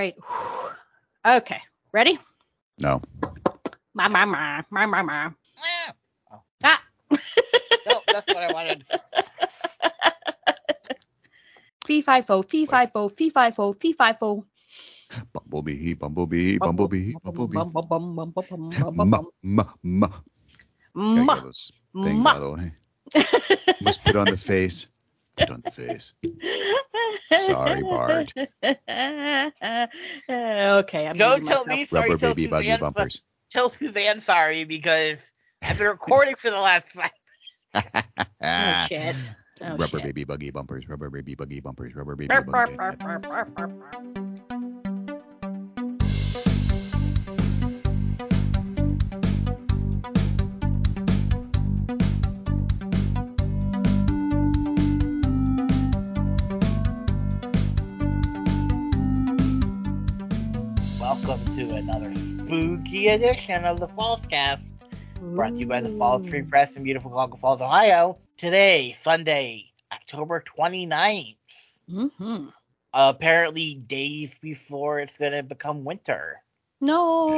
right. Okay. Ready? No. Ma ma ma ma ma ma. Oh. Ah. No, that's what I wanted. Fee fi fo, fee fi fo, fee fi fo, fee fi fo. Bumblebee, bumblebee, bumblebee, bumblebee. Bum, bum, bum, bum, bum, bum, bum, Ma, ma, ma. Ma. get those Ma. the way. Must put on the face. Put on the face. Sorry, Bart. okay, I'm Don't tell myself. me sorry. Rubber tell baby buggy Suzanne, bumpers. Tell Suzanne sorry because I've been recording for the last five. Oh shit. Oh, Rubber shit. baby buggy bumpers. Rubber baby buggy bumpers. Rubber baby buggy. burp, spooky edition of the Falls Cast, brought to you by the Falls Free Press in beautiful Cuyahoga Falls, Ohio. Today, Sunday, October 29th. Mm-hmm. apparently, days before it's going to become winter. No.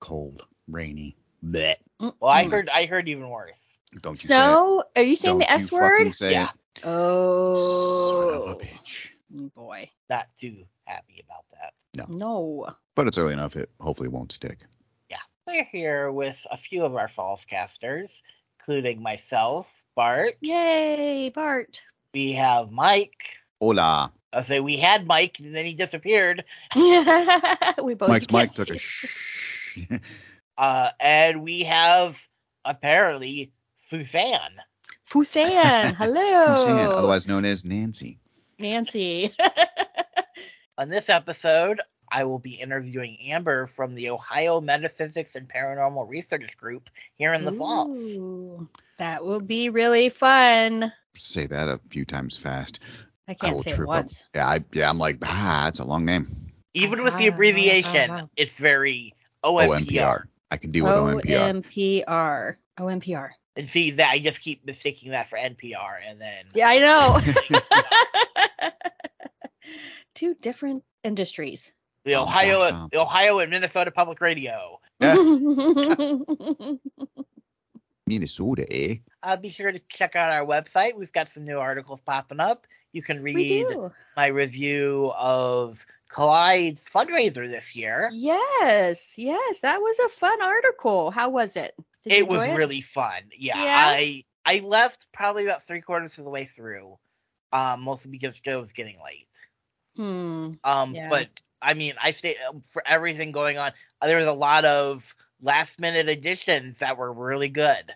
Cold, rainy. Bleh. Well, I heard I heard even worse. Don't you Snow? Are you saying Don't the S you fucking word? say Yeah. it. Oh. Son of a bitch. Boy. Not too happy about that. No. But it's early enough. It hopefully won't stick. Yeah. We're here with a few of our false casters, including myself, Bart. Yay, Bart. We have Mike. Hola. I say we had Mike, and then he disappeared. we both Mike's Mike took a see. shh. Uh, and we have apparently Suzanne. Fusan. Hello. Suzanne, otherwise known as Nancy. Nancy. On this episode, I will be interviewing Amber from the Ohio Metaphysics and Paranormal Research Group here in the Falls. That will be really fun. Say that a few times fast. I I can't will say it once. up. Yeah, I, yeah, I'm like, ah, it's a long name. Even with the abbreviation, it's very OMPR. OMPR. I can deal with OMPR. OMPR. OMPR. And see that I just keep mistaking that for NPR, and then Yeah, I know. Two different industries. the Oh, Ohio, gosh, Tom. the Ohio and Minnesota Public Radio. Minnesota, eh? Uh, be sure to check out our website. We've got some new articles popping up. You can we read do. my review of Collide's fundraiser this year. Yes, yes, that was a fun article. How was it? Did it was enjoy really fun. Yeah, Yeah? I I left probably about three quarters of the way through, um, mostly because it was getting late. Hmm. Um, Yeah. but I mean, I stayed um, for everything going on. uh, There was a lot of last minute additions that were really good.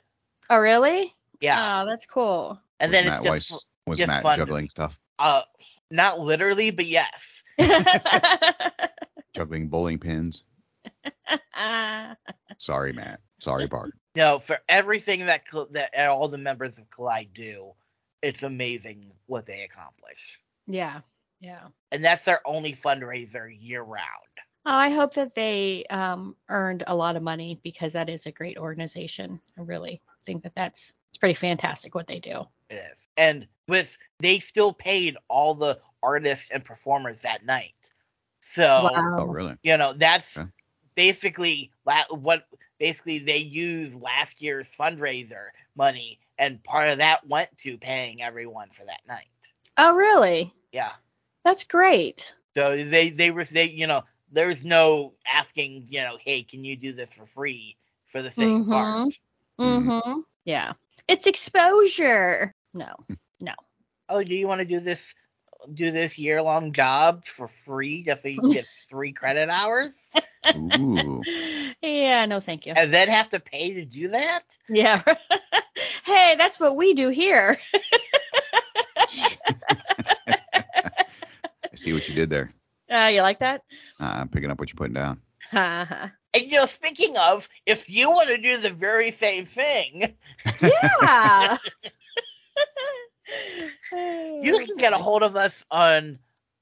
Oh, really? Yeah, Oh, that's cool. and was then Matt it's Weiss, just was just Matt fun juggling stuff, uh, not literally, but yes. juggling bowling pins. Sorry, Matt. Sorry, Bart. No, for everything that Col- that all the members of Collide do, it's amazing what they accomplish. yeah, yeah. And that's their only fundraiser year round. Oh, I hope that they um, earned a lot of money because that is a great organization. I really think that that's it's pretty fantastic what they do. It is. And with they still paid all the artists and performers that night. So wow. Oh, really? you know that's Okay. basically la- what basically they used last year's fundraiser money, and part of that went to paying everyone for that night. Oh, really? Yeah. That's great. So they they were they you know there's no asking you know hey can you do this for free for the sake Mhm. of art. Mhm. Mm-hmm. Yeah. It's exposure. No. No. Oh, do you want to do this do this year long job for free just so you get three credit hours Ooh. yeah, no thank you. and then have to pay to do that? Yeah. hey, that's what we do here. See what you did there. Uh, you like that? Uh, I'm picking up what you're putting down. Ha ha. And you know, speaking of, if you want to do the very same thing, yeah. you can get a hold of us on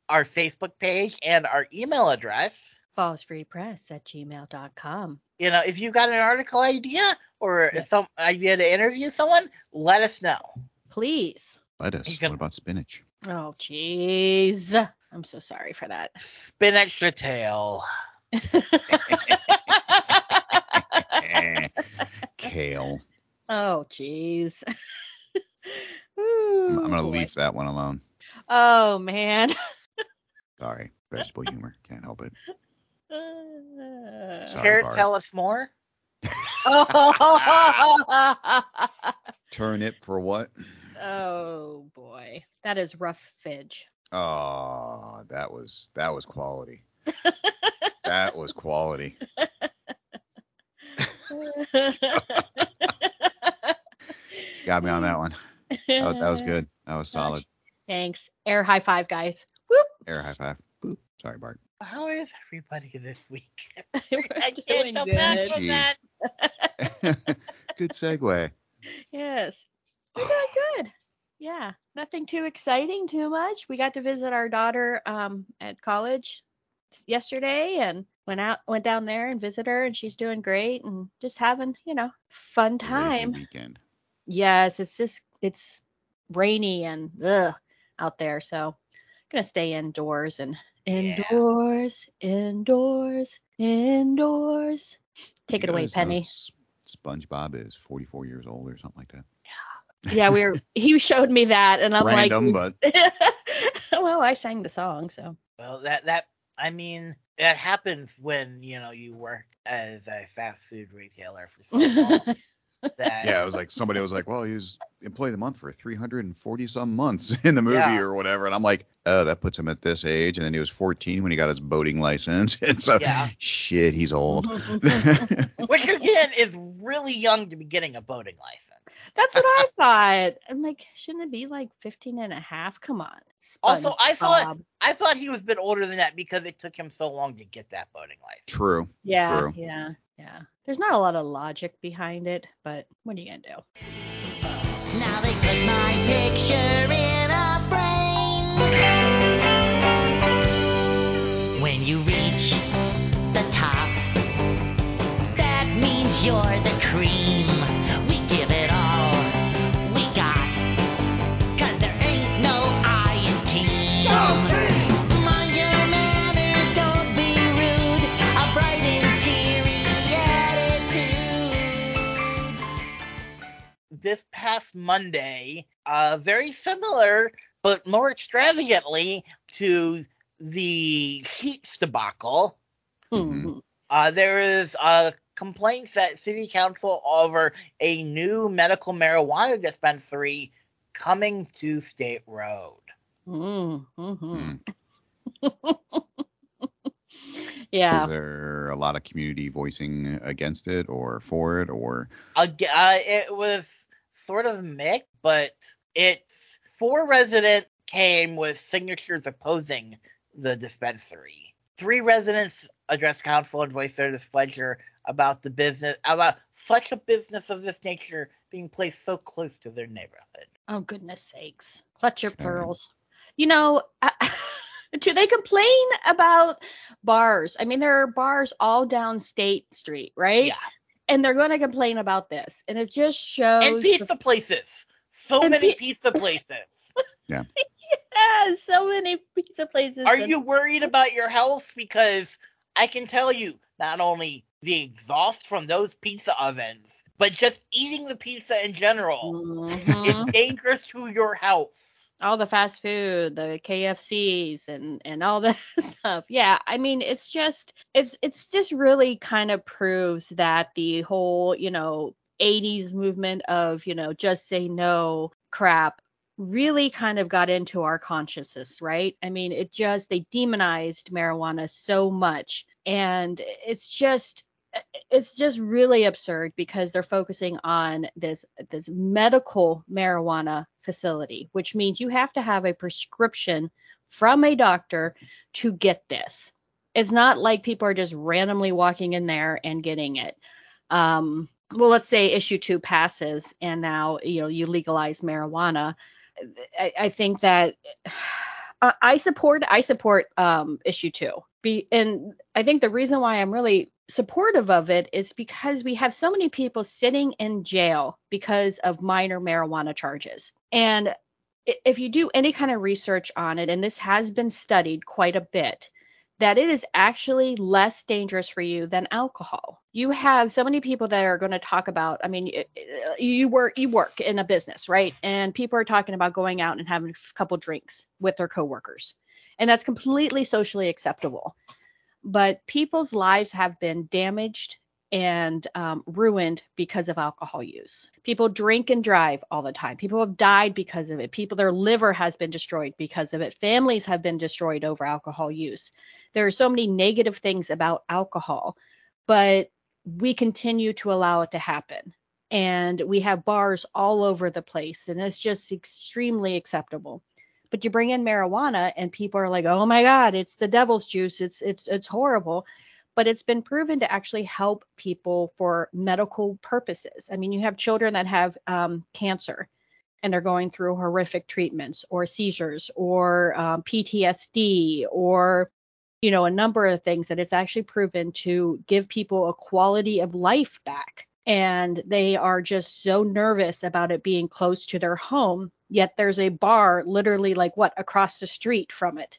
our Facebook page and our email address. Fallsfreepress at gmail.com. You know, if you've got an article idea or Yeah. some idea to interview someone, let us know. Please. Lettuce. You can- What about spinach? Oh, jeez. I'm so sorry for that. Spinach to tail. Kale. oh, jeez. I'm, I'm gonna boy. leave that one alone. Oh man. Sorry, vegetable humor. Can't help it. Uh, Sorry, Care to Bart. tell us more? Turnip for what? oh boy, that is rough fidge. Oh, that was that was quality. that was quality. Got me on that one. That, was- that was good. That was solid. Thanks. Air high five, guys. Whoop. Air high five. Boop. Sorry, Bart. How is everybody this week? I can't come back good. from that. good segue. Yes. We're doing good. Yeah. Nothing too exciting too much. We got to visit our daughter um at college yesterday and went out went down there and visit her and she's doing great and just having, you know, fun time. weekend. Yes, it's just it's rainy and ugh out there, so gonna stay indoors and Yeah. indoors, indoors, indoors. Take You it away, Penny. SpongeBob is 44 years old or something like that. Yeah, we were. He showed me that, and I'm Random, like, but well, I sang the song, so Well, that that I mean, that happens when you know you work as a fast food retailer for so long. that yeah, it was like somebody was like, well, he was employee of the month for 340 some months in the movie Yeah. or whatever, and I'm like, oh, that puts him at this age, and then he was 14 when he got his boating license, and so Yeah. shit, he's old. which again is really young to be getting a boating license. That's what I thought. I'm like, shouldn't it be like 15 and a half? Come on. Also, I thought- SpongeBob. I thought he was a bit older than that because it took him so long to get that boating license. True. Yeah, True. yeah, yeah. There's not a lot of logic behind it, but what are you gonna do? Now they put my picture This past Monday, uh, very similar but more extravagantly to the Sheets debacle, Mhm. Mhm. uh, there is uh, complaints at City Council over a new medical marijuana dispensary coming to State Road. Mm, mhm. Mm. yeah. Was there a lot of community voicing against it or for it or uh, it was sort of mixed, but it's four residents came with signatures opposing the dispensary. Three residents addressed council and voiced their displeasure about the business about such a business of this nature being placed so close to their neighborhood. Oh goodness sakes. Clutch your Okay. pearls. You know, do they complain about bars? I mean, there are bars all down State Street, right? Yeah. And they're going to complain about this, and it just shows. And pizza places. So many pi- pizza places. Yeah, Yeah, so many pizza places. Are and- you worried about your health? Because I can tell you, not only the exhaust from those pizza ovens, but just eating the pizza in general Mhm. is dangerous to your health. All the fast food, the KFCs and and all that stuff. Yeah, I mean it's just it's it's just really kind of proves that the whole, you know, 80s movement of, you know, just say no crap really kind of got into our consciousness, right? I mean, it just they demonized marijuana so much and it's just it's just really absurd because they're focusing on this this medical marijuana facility, which means you have to have a prescription from a doctor to get this. It's not like people are just randomly walking in there and getting it. Um, well, let's say issue two passes and now you know you legalize marijuana. I, I think that I support I support um, issue two. Be, and I think the reason why I'm really supportive of it is because we have so many people sitting in jail because of minor marijuana charges. And if you do any kind of research on it, and this has been studied quite a bit, that it is actually less dangerous for you than alcohol. You have so many people that are going to talk about. I mean, you work you work in a business, right? And people are talking about going out and having a couple drinks with their coworkers, and that's completely socially acceptable. But people's lives have been damaged and um, ruined because of alcohol use. People drink and drive all the time. People have died because of it. People, their liver has been destroyed because of it. Families have been destroyed over alcohol use. There are so many negative things about alcohol, but we continue to allow it to happen. And we have bars all over the place, and it's just extremely acceptable. But you bring in marijuana, and people are like, "Oh my God, it's the devil's juice. It's it's it's horrible." But it's been proven to actually help people for medical purposes. I mean, you have children that have um, cancer and they're going through horrific treatments or seizures or um, PTSD or you know a number of things that it's actually proven to give people a quality of life back and they are just so nervous about it being close to their home yet there's a bar literally like what across the street from it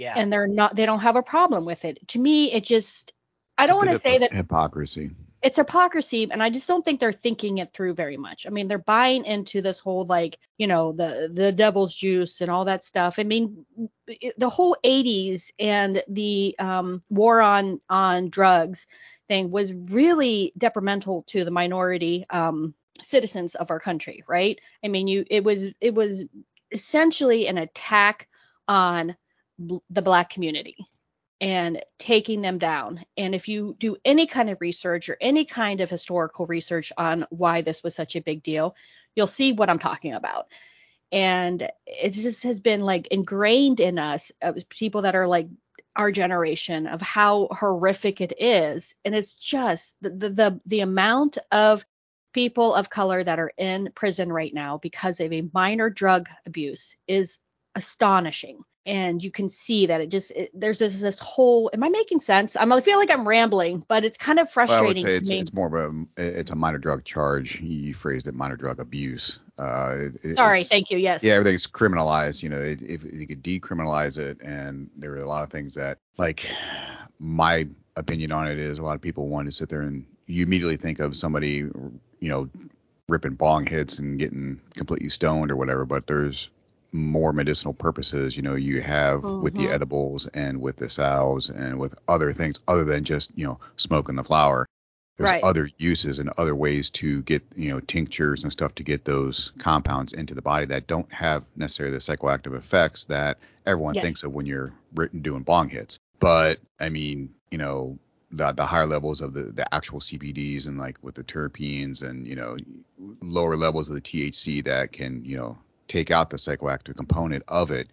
Yeah. and they're not they don't have a problem with it to me it just i don't want to say that hypocrisy. it's hypocrisy and i just don't think they're thinking it through very much i mean they're buying into this whole like you know the the devil's juice and all that stuff i mean it- the whole 80s and the um, war on on drugs thing was really detrimental to the minority um, citizens of our country right i mean you it was it was essentially an attack on bl- the black community and taking them down. And if you do any kind of research or any kind of historical research on why this was such a big deal, you'll see what I'm talking about. And it just has been like ingrained in us, people that are like our generation, of how horrific it is. And it's just the the the, the amount of people of color that are in prison right now because of a minor drug abuse is astonishing and you can see that it just it, there's this this whole am i making sense I'm, i feel like i'm rambling but it's kind of Well, frustrating to it's it's more of a it's a minor drug charge. You phrased it minor drug abuse. Uh, it- sorry thank you yes yeah, everything's criminalized. You know, it, if you could decriminalize it, and there are a lot of things that, like, my opinion on it is a lot of people want to sit there and you immediately think of somebody, you know, ripping bong hits and getting completely stoned or whatever, but there's more medicinal purposes. You know, you have with the Mhm. edibles and with the salves and with other things other than just you know smoking the flower. There's Right. other uses and other ways to get you know tinctures and stuff to get those compounds into the body that don't have necessarily the psychoactive effects that everyone Yes. thinks of when you're written doing bong hits. But I mean, you know, the the higher levels of the the actual CBDs and like with the terpenes and you know lower levels of the THC that can you know take out the psychoactive component of it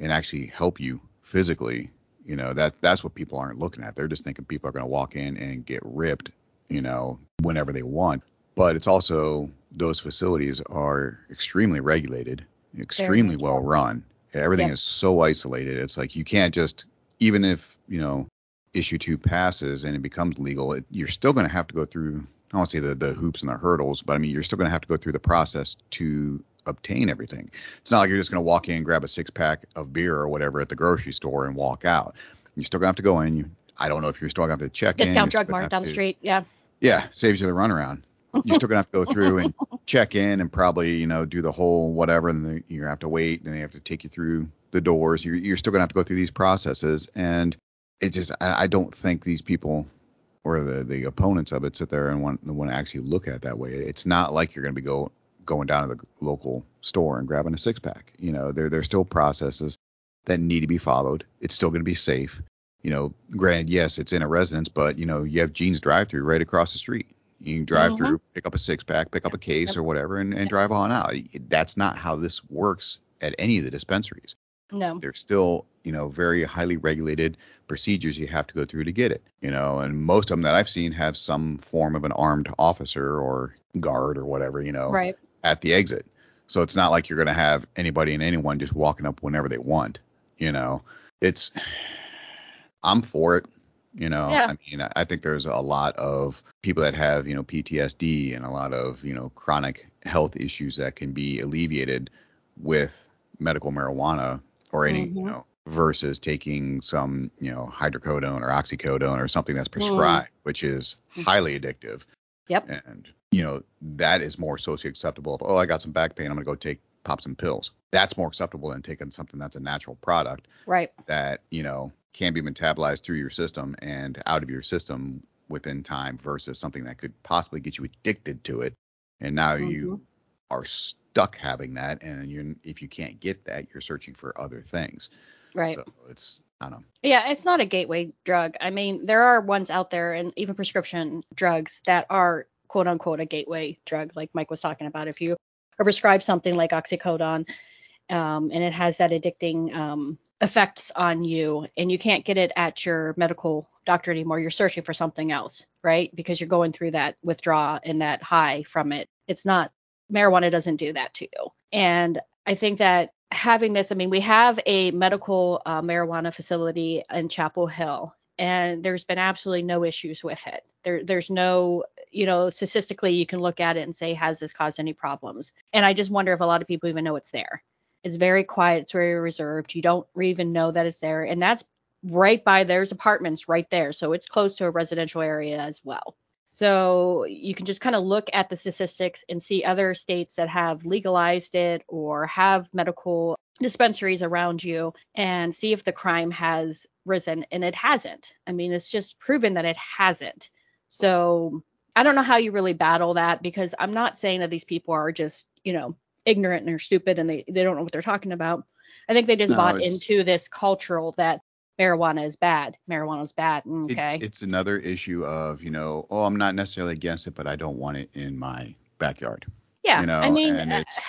and actually help you physically. You know that that's what people aren't looking at. They're just thinking people are going to walk in and get ripped, you know, whenever they want. But it's also those facilities are extremely regulated, extremely well run. Everything Yep. is so isolated. It's like you can't just even if you know issue two passes and it becomes legal, it, you're still going to have to go through. I won't say the the hoops and the hurdles, but I mean you're still going to have to go through the process to obtain everything. It's not like you're just going to walk in, grab a six pack of beer or whatever at the grocery store and walk out. You're still going to have to go in. You, I don't know if you're still going to have to check in. discount drug mart down the street yeah yeah, saves you the runaround. You're still gonna have to go through and check in and probably you know do the whole whatever, and then you have to wait, and they have to take you through the doors. You're you're still gonna have to go through these processes, and it just I, I don't think these people or the the opponents of it sit there and want want to actually look at it that way. It's not like you're gonna be go going down to the local store and grabbing a six pack. You know, there there's still processes that need to be followed. It's still gonna be safe you know, granted, yes, it's in a residence, but you know, you have Jeans drive through right across the street. You can drive Mhm. through, pick up a six pack, pick up a case or whatever, and, and drive on out. That's not how this works at any of the dispensaries. no There's still, you know, very highly regulated procedures you have to go through to get it. You know, and most of them that I've seen have some form of an armed officer or guard or whatever, you know, right at the exit. So it's not like you're going to have anybody and anyone just walking up whenever they want. You know, it's I'm for it. You know, Yeah. I mean, I- think there's a lot of people that have, you know, PTSD and a lot of, you know, chronic health issues that can be alleviated with medical marijuana or any Mhm. you know versus taking some you know hydrocodone or oxycodone or something that's prescribed, which is highly addictive. Yep. And you know that is more socially acceptable. If, oh, I got some back pain, I'm gonna go take pop some pills. That's more acceptable than taking something that's a natural product Right. that you know can be metabolized through your system and out of your system within time versus something that could possibly get you addicted to it and now you mm-hmm. are stuck having that and you if you can't get that you're searching for other things Right. so it's i don't know Yeah, it's not a gateway drug. I mean, there are ones out there and even prescription drugs that are quote unquote a gateway drug, like Mike was talking about. If you are prescribed something like oxycodone, um, and it has that addicting um, effects on you, and you can't get it at your medical doctor anymore, you're searching for something else, right? Because you're going through that withdrawal and that high from it. It's not marijuana doesn't do that to you. And I think that having this, I mean, we have a medical uh, marijuana facility in Chapel Hill, and there's been absolutely no issues with it. There, there's no, you know, statistically you can look at it and say, has this caused any problems? And I just wonder if a lot of people even know it's there. It's very quiet, it's very reserved. You don't even know that it's there, and that's right by there's apartments right there, so it's close to a residential area as well. So you can just kind of look at the statistics and see other states that have legalized it or have medical dispensaries around you and see if the crime has risen. And it hasn't. I mean, it's just proven that it hasn't. So I don't know how you really battle that because I'm not saying that these people are just, you know, ignorant and they're stupid and they, they don't know what they're talking about. I think they just No, bought into this cultural that marijuana is bad. Marijuana is bad. Mm, It- Okay. it's another issue of you know oh i'm not necessarily against it but i don't want it in my backyard Yeah, you know, I mean, and uh, it's-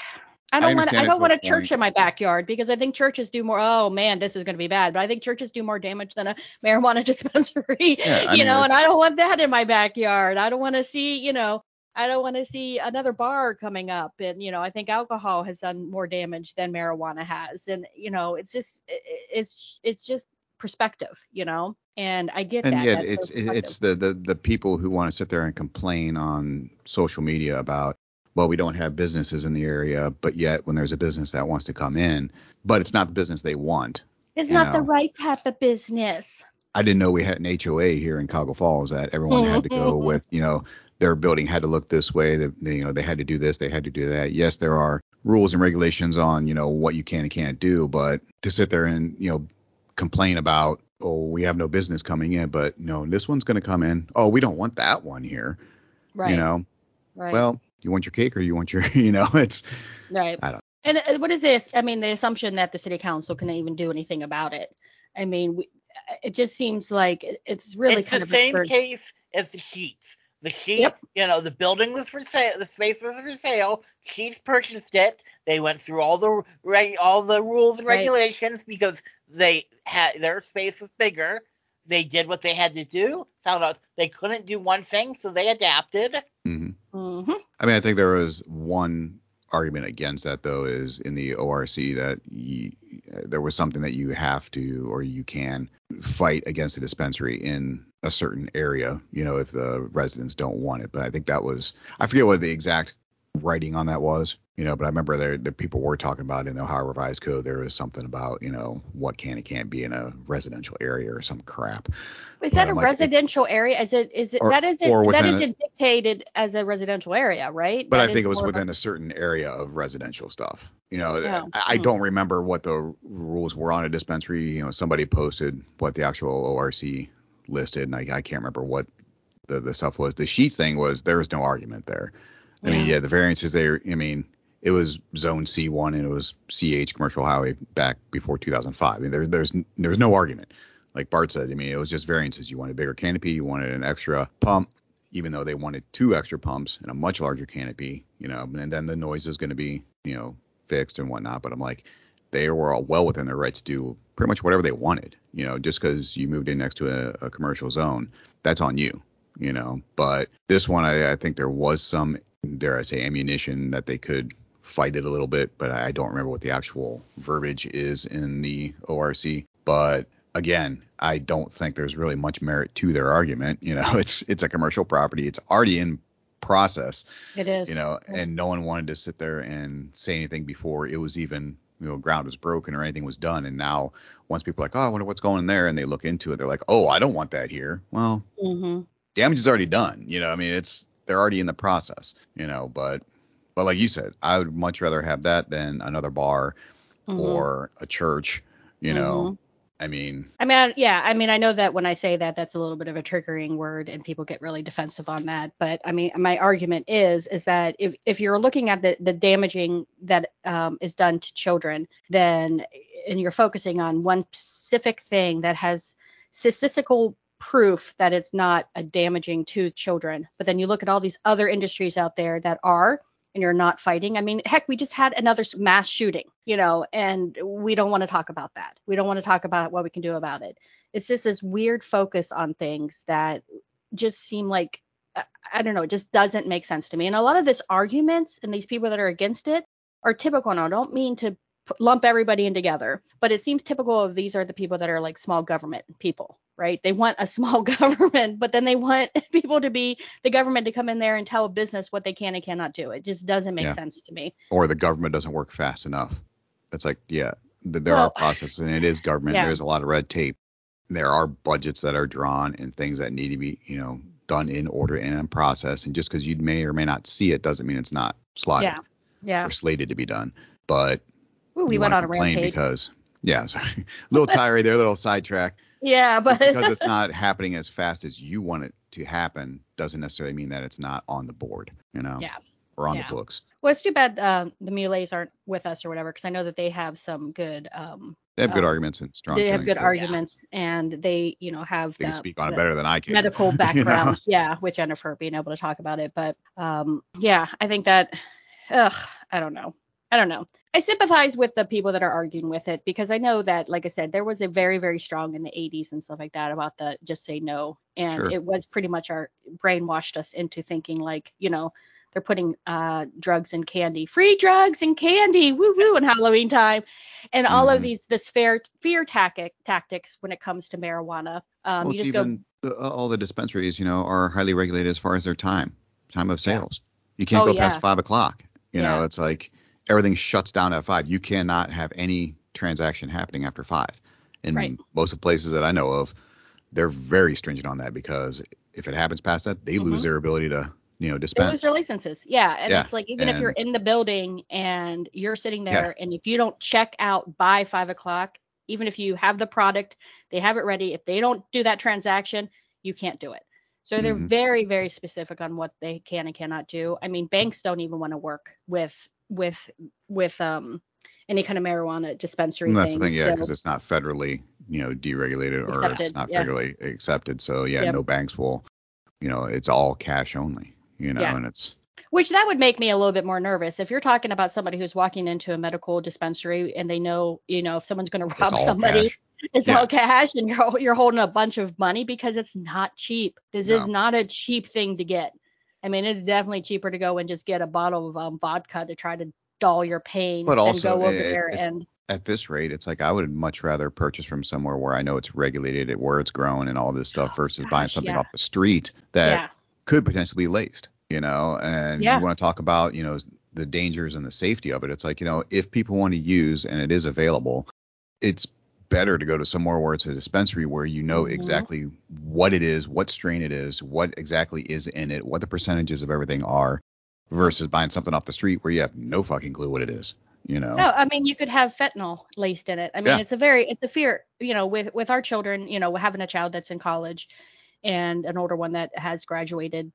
I I don't want. I don't want a a church in my backyard because I think churches do more. Oh man, this is going to be bad. But I think churches do more damage than a marijuana dispensary. Yeah, you mean, know, and I don't want that in my backyard. I don't want to see. You know, I don't want to see another bar coming up. And you know, I think alcohol has done more damage than marijuana has. And you know, it's just, it's, it's just perspective. You know, and I get and that. yet it's perspective. it's the, the the people who want to sit there and complain on social media about well we don't have businesses in the area but yet when there's a business that wants to come in but it's not the business they want It's not the right type of business. i didn't know we had an hoa here in Cuyahoga falls that everyone had to go mm-hmm. with you know their building had to look this way that you know they had to do this they had to do that yes there are rules and regulations on you know what you can and can't do but to sit there and you know complain about oh we have no business coming in but no this one's going to come in oh we don't want that one here Right. you know Right. well you want your cake or you want your you know it's Right. I don't- And what is this? I mean, the assumption that the city council can even do anything about it. I mean, we, uh, it just seems like it's really it's kind the of same absurd. case as the sheets. The sheet, Yep. you know, the building was for sale, the space was for sale. Sheets purchased it. They went through all the reg, all the rules and Right. regulations because they had their space was bigger. They did what they had to do. Found out they couldn't do one thing, so they adapted. mhm. hmm i mean i think there was one argument against that though is in the orc that you, there was something that you have to or you can fight against a dispensary in a certain area you know if the residents don't want it. But i think that was i forget what the exact writing on that was you know but i remember there the people were talking about in the ohio revised code there was something about you know what can and can't be in a residential area or some crap Is that a like, it- residential area? Is it? Is it? Or- that isn't. That a- dictated as a residential area, right? but That I think it was more a- within a certain area of residential stuff. You know, Yeah. I, I don't remember what the rules were on a dispensary. You know, somebody posted what the actual ORC listed, and I, I can't remember what the, the stuff was. The sheets thing was there was no argument there. I mean, Yeah. yeah, the variances there. I mean, it was Zone C1 and it was CH Commercial Highway back before 2005. I mean, there, there's there's no argument. Like Bart said, I mean, it was just variances. You wanted a bigger canopy, you wanted an extra pump, even though they wanted two extra pumps and a much larger canopy, you know, and then the noise is going to be, you know, fixed and whatnot. But I'm like, they were all well within their rights to do pretty much whatever they wanted, you know, just because you moved in next to a, a commercial zone, that's on you, you know. But this one, I, I think there was some, dare I say, ammunition that they could fight it a little bit, but I don't remember what the actual verbiage is in the ORC. But again, I don't think there's really much merit to their argument. You know, it's it's a commercial property. It's already in process, It is. you know, Yeah. and no one wanted to sit there and say anything before it was even you know ground was broken or anything was done. And now once people are like, oh, I wonder what's going in there, and they look into it, they're like, oh, I don't want that here. Well, hmm damage is already done. You know, I mean, it's they're already in the process. You know, but but like you said, I would much rather have that than another bar Mm-hmm. or a church. You know, I mean, I mean, I- yeah, I mean, I know that when I say that, that's a little bit of a triggering word, and people get really defensive on that. But I mean, my argument is, is that if if you're looking at the the damaging that um, is done to children, then and you're focusing on one specific thing that has statistical proof that it's not a damaging to children, but then you look at all these other industries out there that are. And you're not fighting. I mean, heck, we just had another mass shooting, you know, and we don't want to talk about that. We don't want to talk about what we can do about it it's just this weird focus on things that just seem like I- I don't know, it just doesn't make sense to me. And a lot of this arguments and these people that are against it are typical. And I don't mean to lump everybody in together, but it seems typical of these are the people that are like small government people, right? They want a small government, but then they want people to be the government to come in there and tell a business what they can and cannot do. It just doesn't make Yeah. sense to me. or the government doesn't work fast enough. It's like, yeah, there Well, are processes and it is government. yeah. There's a lot of red tape. There are budgets that are drawn and things that need to be, you know, done in order and in process. And just because you may or may not see it doesn't mean it's not slotted Yeah. Yeah. or slated to be done. But Ooh, we went on a rampage. because, yeah, sorry, little tirade there, a little sidetrack. yeah, but because it's not happening as fast as you want it to happen doesn't necessarily mean that it's not on the board, you know, yeah. or on Yeah. the books. Well, it's too bad um, the Mulets aren't with us or whatever, because I know that they have some good. Um, They have good Um, arguments and strong. they have good but arguments, and they, you know, have They the- speak on it better than I can. medical you know? background. Yeah, with Jennifer being able to talk about it, but um, yeah, I think that, ugh, I don't know. I don't know. I sympathize with the people that are arguing with it because I know that, like I said, there was a very, very strong in the 80s and stuff like that about the just say no. And Sure. it was pretty much our brainwashed us into thinking like, you know, they're putting uh, drugs and candy, free drugs and candy, woo woo, in Halloween time, and all of Mhm. these this fear fear tactic tactics when it comes to marijuana. Um, well, you just even the, all the dispensaries, you know, are highly regulated as far as their time, time of sales. You can't Oh, go yeah. past five o'clock. You know, it's like everything shuts down at five. You cannot have any transaction happening after five. In Right. most of the places that I know of, they're very stringent on that because if it happens past that, they lose Mhm. their ability to, you know, dispense. They lose their licenses. Yeah. And Yeah, it's like even if you're in the building and you're sitting Yeah. there and if you don't check out by five o'clock, even if you have the product, they have it ready. If they don't do that transaction, you can't do it. So they're Mhm. very, very specific on what they can and cannot do. I mean, banks don't even want to work with with with um any kind of marijuana dispensary And that's thing. the thing, yeah, So- because it's not federally, you know, deregulated or Accepted, it's not yeah. federally accepted. So yeah, Yep. no banks will, you know, it's all cash only, you know, Yeah. and it's Which that would make me a little bit more nervous. If you're talking about somebody who's walking into a medical dispensary and they know, you know, if someone's going to rob somebody, cash. it's Yeah. all cash and you're you're holding a bunch of money because it's not cheap. This is not a cheap thing to get. I mean, it's definitely cheaper to go and just get a bottle of um, vodka to try to dull your pain But than also, go over it- there it- and At this rate, it's like I would much rather purchase from somewhere where I know it's regulated, it- where it's grown, and all this stuff versus buying Oh, gosh, something yeah. off the street that yeah, could potentially be laced, you know. And Yeah. you want to talk about, you know, the dangers and the safety of it. It's like, you know, if people want to use and it is available, it's better to go to somewhere where it's a dispensary where you know Mhm. exactly what it is, what strain it is, what exactly is in it, what the percentages of everything are, versus buying something off the street where you have no fucking clue what it is, you know. No, I mean you could have fentanyl laced in it. I mean Yeah. it's a very it's a fear, you know, with with our children, you know, having a child that's in college and an older one that has graduated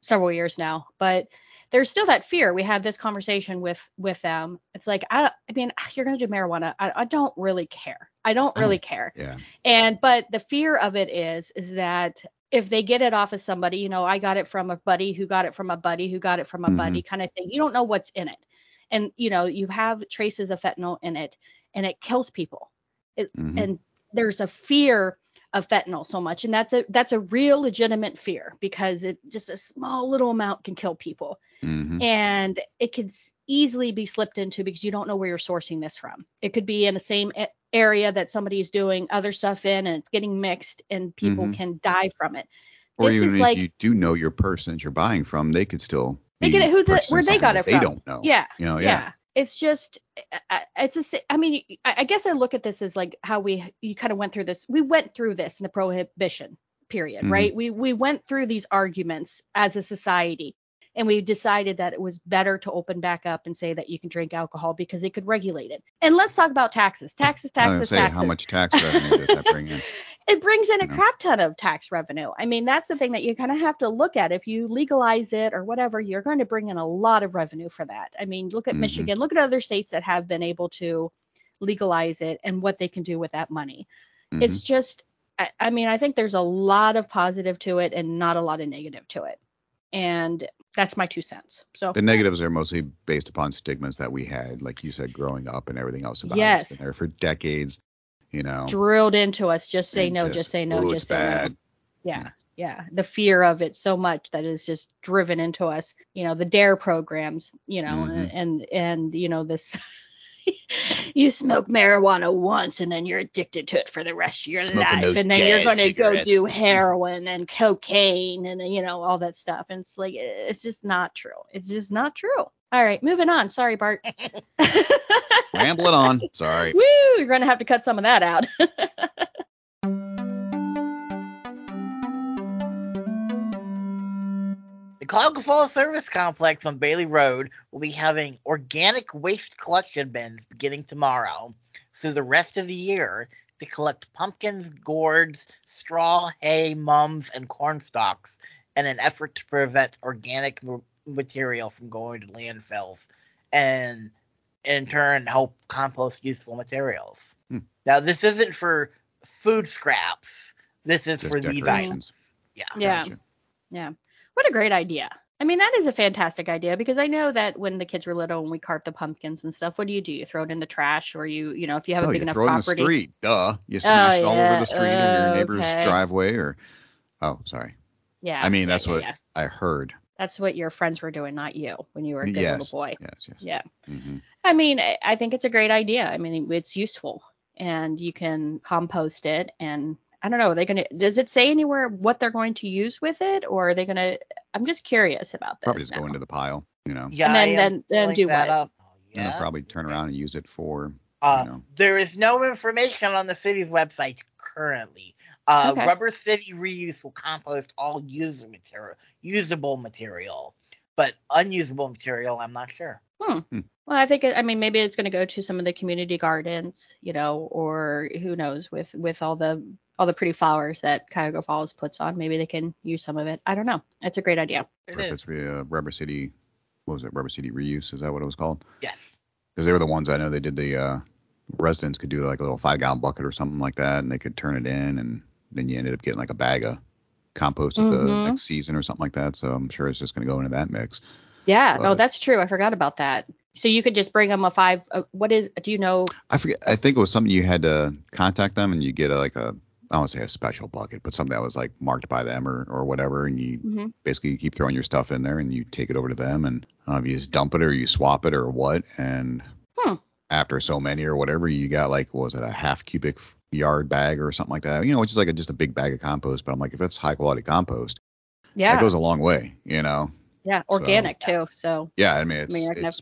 several years now, but there's still that fear. We had this conversation with with them. It's like I I mean you're gonna do marijuana. I, I don't really care. I don't really don't- care. Yeah. And but the fear of it is is that if they get it off of somebody, you know, I got it from a buddy who got it from a buddy who got it from a Mhm. buddy kind of thing. You don't know what's in it. And you know, you have traces of fentanyl in it and it kills people. It, Mhm. And there's a fear of fentanyl so much and that's a that's a real legitimate fear because it just a small little amount can kill people hmm and it could easily be slipped into because you don't know where you're sourcing this from. It could be in the same area that somebody's doing other stuff in and it's getting mixed and people Mhm. can die from it. Or This even if like- you do know your person that you're buying from, they could still They get it- who the- where they got it They from. don't know. Yeah. You know, yeah. yeah. It's just it's a i mean I guess I look at this as like how we you kind of went through this we went through this in the prohibition period Mhm. right we we went through these arguments as a society and we decided that it was better to open back up and say that you can drink alcohol because they could regulate it and let's talk about taxes taxes I was taxes say taxes how much tax revenue does that bring in? it brings in a crap ton of tax revenue. I mean, that's the thing that you kind of have to look at. If you legalize it or whatever, you're going to bring in a lot of revenue for that. I mean, look at Mhm. Michigan, look at other states that have been able to legalize it and what they can do with that money. Mhm. It's just, I, I mean, I think there's a lot of positive to it and not a lot of negative to it. And that's my two cents. So, The negatives are mostly based upon stigmas that we had, like you said, growing up and everything else about it. Yes. It's been there for decades, you know. drilled into us just say no, just, say no, "Ooh, just say no. bad. yeah yeah the fear of it so much that is just driven into us you know the dare programs you know Mhm. and, and and you know this you smoke marijuana once and then you're addicted to it for the rest of your Smoking life and then you're going to go do heroin and cocaine and you know all that stuff and it's like eh, it's just not true it's just not true all right moving on sorry bart Rambling on. Sorry. Woo! You're gonna have to cut some of that out. The Cuyahoga Falls Service Complex on Bailey Road will be having organic waste collection bins beginning tomorrow through the rest of the year to collect pumpkins, gourds, straw, hay, mums, and corn stalks in an effort to prevent organic m- material from going to landfills and in turn help compost useful materials. Hmm. Now, this isn't for food scraps. This is Just for these items. decorations. Yeah. Yeah. Gotcha. Yeah. What a great idea. I mean, that is a fantastic idea because I know that when the kids were little and we carved the pumpkins and stuff, what do you do? You throw it in the trash or you, you know, if you have Oh, a big you enough throw it in the street. Duh. You smash it all over the street or your uh, neighbor's okay. driveway or. Oh, sorry. Yeah. I mean, that's yeah, what yeah. I heard. That's what your friends were doing, not you, when you were a good yes. little boy. Yes. Yes. Yeah. hmm I mean, I think it's a great idea. I mean, it's useful and you can compost it and I don't know, are they going to does it say anywhere what they're going to use with it or are they going to I'm just curious about this. Probably just now. go into the pile. You know. Yeah, And then- then- then do that what? Up. Oh, And they'll probably turn around and use it for. Uh, you know. There is no information on the city's website currently. Uh, Okay. Rubber City Reuse will compost all usable material, usable material, but unusable material, I'm not sure. Hmm. Well, I think I mean maybe it's going to go to some of the community gardens, you know, or who knows with with all the all the pretty flowers that Cuyahoga Falls puts on, maybe they can use some of it. I don't know. It's a great idea. It Or if it's uh, Rubber City. What was it? Rubber City Reuse. Is that what it was called? Yes. Because they were the ones I know they did the uh, residents could do like a little five gallon bucket or something like that, and they could turn it in, and then you ended up getting like a bag of compost at the next season or something like that. So I'm sure it's just going to go into that mix. Yeah, no, But- that's true. I forgot about that. So you could just bring them a five. Uh, what is? Do you know? I forget. I think it was something you had to contact them, and you get a, like a I don't want to say a special bucket, but something that was like marked by them or or whatever, and you Mhm. basically you keep throwing your stuff in there, and you take it over to them, and uh, you just dump it or you swap it or what, and Hmm. after so many or whatever, you got like what was it a half cubic yard bag or something like that, you know, which is like a, just a big bag of compost. But I'm like, if it's high quality compost, Yeah, that goes a long way, you know. yeah, so- organic too. So Yeah, I mean it's I mean, it's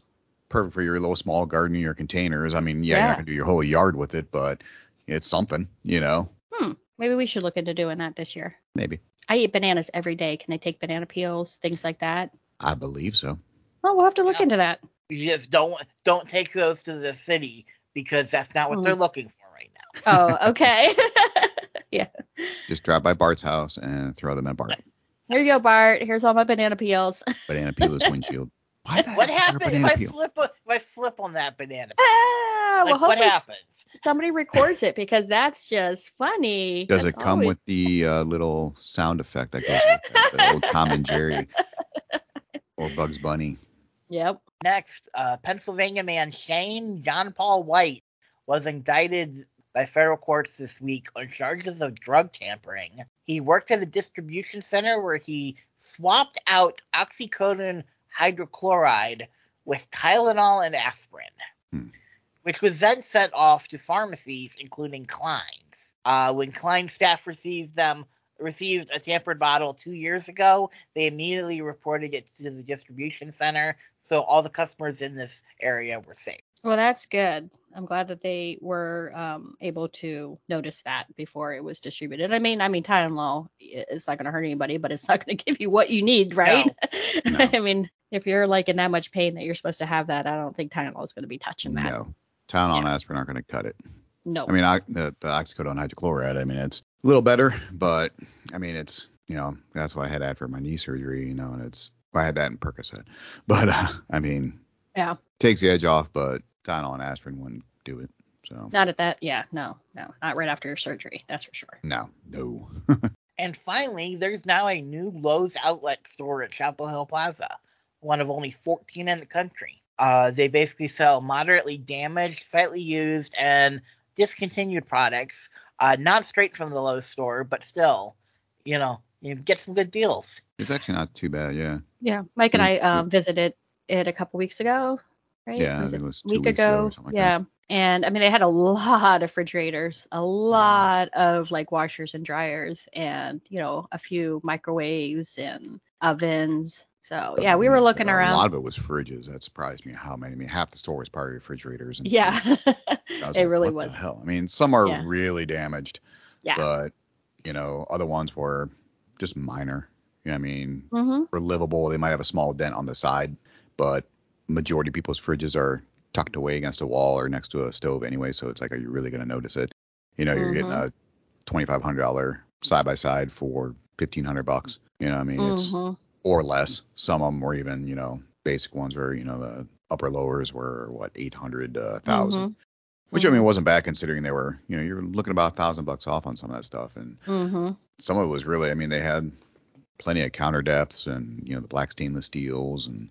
perfect for your little small garden, your containers. I mean, yeah, Yeah. you're not gonna do your whole yard with it, but it's something, you know. Maybe we should look into doing that this year. Maybe. I eat bananas every day. Can they take banana peels, things like that? I believe so. Well, we'll have to look Yeah. into that. You just don't don't take those to the city because that's not what Hmm. they're looking for right now. Oh, okay. yeah. Just drive by Bart's house and throw them at Bart. Here you go, Bart. Here's all my banana peels. Banana peel his windshield. Why What heck is happens if I peel? slip a, if I slip on that banana? ah, Like well, what hopefully happens? Somebody records it because that's just funny. Does That's it come always- with the uh, little sound effect that goes with it? The old Tom and Jerry or Bugs Bunny. Yep. Next, uh, Pennsylvania man Shane Jon-Paul White was indicted by federal courts this week on charges of drug tampering. He worked at a distribution center where he swapped out oxycodone hydrochloride with Tylenol and aspirin, Hmm. Which was then sent off to pharmacies, including Klein's. Uh, when Klein staff received them, received a tampered bottle two years ago, they immediately reported it to the distribution center so all the customers in this area were safe. Well, that's good. I'm glad that they were um, able to notice that before it was distributed. I mean, I mean, Tylenol is not going to hurt anybody, but it's not going to give you what you need, right? No. I mean, if you're like in that much pain that you're supposed to have that, I don't think Tylenol is going to be touching that. No, Tylenol and Yeah. aspirin aren't going to cut it. No. I mean, I, the, the oxycodone hydrochloride. I mean, it's a little better, but I mean, it's you know that's what I had after my knee surgery. You know, and it's I had that in Percocet, but uh, I mean, yeah. takes the edge off, but Tylenol and aspirin wouldn't do it. So Not at that. Yeah. No. No. Not right after your surgery. That's for sure. no, no. And finally, there's now a new Lowe's outlet store at Chapel Hill Plaza, one of only 14 in the country. Uh, they basically sell moderately damaged, slightly used, and discontinued products, uh, not straight from the Lowe's store, but still, you know, you get some good deals. It's actually not too bad. Yeah. Yeah. Mike and I um, visited it a couple weeks ago, right? Yeah, I Was think it it was a two week weeks ago ago. or like yeah. And I mean, they had a lot of refrigerators, a lot of like washers and dryers, and you know, a few microwaves and ovens. So yeah, we were looking around. A lot of it was fridges. That surprised me how many. I mean, half the store was probably refrigerators. And yeah, it like, really what was. The hell? I mean, some are Yeah. really damaged, Yeah. but you know, other ones were just minor. You know, what I mean, hmm were livable. They might have a small dent on the side, but majority of people's fridges are tucked away against a wall or next to a stove anyway. So it's like, are you really going to notice it? You know, you're getting Mhm. a twenty five hundred dollar side by side for fifteen hundred bucks. You know, what I mean, it's hmm or less. Some of them were even, you know, basic ones where you know, the upper lowers were what eight hundred, uh, thousand. Which I mean wasn't bad considering they were, you know, you're looking about a thousand bucks off on some of that stuff, and hmm some of it was really, I mean, they had plenty of counter depths and you know the black stainless steels and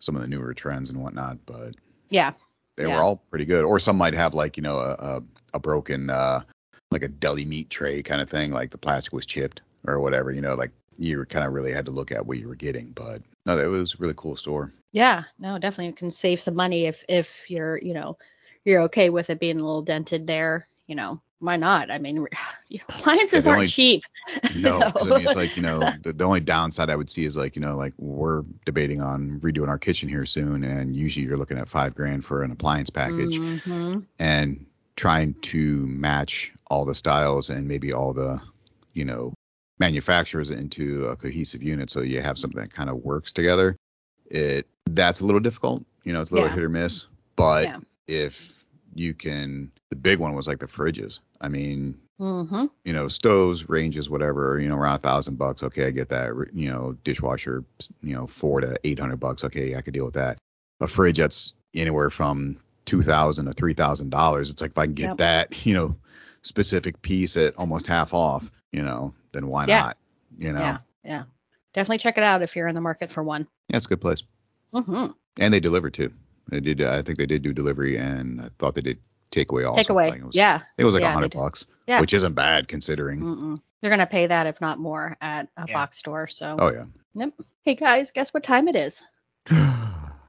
some of the newer trends and whatnot, but Yeah. they Yeah. were all pretty good. Or some might have like you know a a, a broken uh like a deli meat tray kind of thing, like the plastic was chipped or whatever, you know, like you kind of really had to look at what you were getting. But no, it was a really cool store. Yeah. No, definitely can save some money if if you're you know you're okay with it being a little dented there. You know, why not? I mean, appliances aren't only- cheap. No, 'cause, I mean, it's like you know the, the only downside I would see is like you know like we're debating on redoing our kitchen here soon, and usually you're looking at five grand for an appliance package, Mhm. and trying to match all the styles and maybe all the you know manufacturers into a cohesive unit so you have something that kind of works together. It that's a little difficult, you know, it's a little Yeah. hit or miss, but Yeah. if you can, the big one was like the fridges. I mean, Mhm. you know, stoves, ranges, whatever, you know, around a thousand bucks. Okay, I get that. You know, dishwasher, you know, four to eight hundred bucks. Okay, I could deal with that. A fridge that's anywhere from two thousand to three thousand dollars. It's like if I can get Yep. that, you know, specific piece at almost half off, you know, then why Yeah. not? You know, Yeah. Yeah. Definitely check it out if you're in the market for one. yeah, it's a good place. hmm And they deliver too. They did. I think they did do delivery, and I thought they did takeaway also. Takeaway. Like it was, yeah. It was like a Yeah, hundred bucks, Yeah. which isn't bad considering. Mm-mm. You're gonna pay that if not more at a Yeah. box store. So. Oh yeah. Yep. Hey guys, guess what time it is?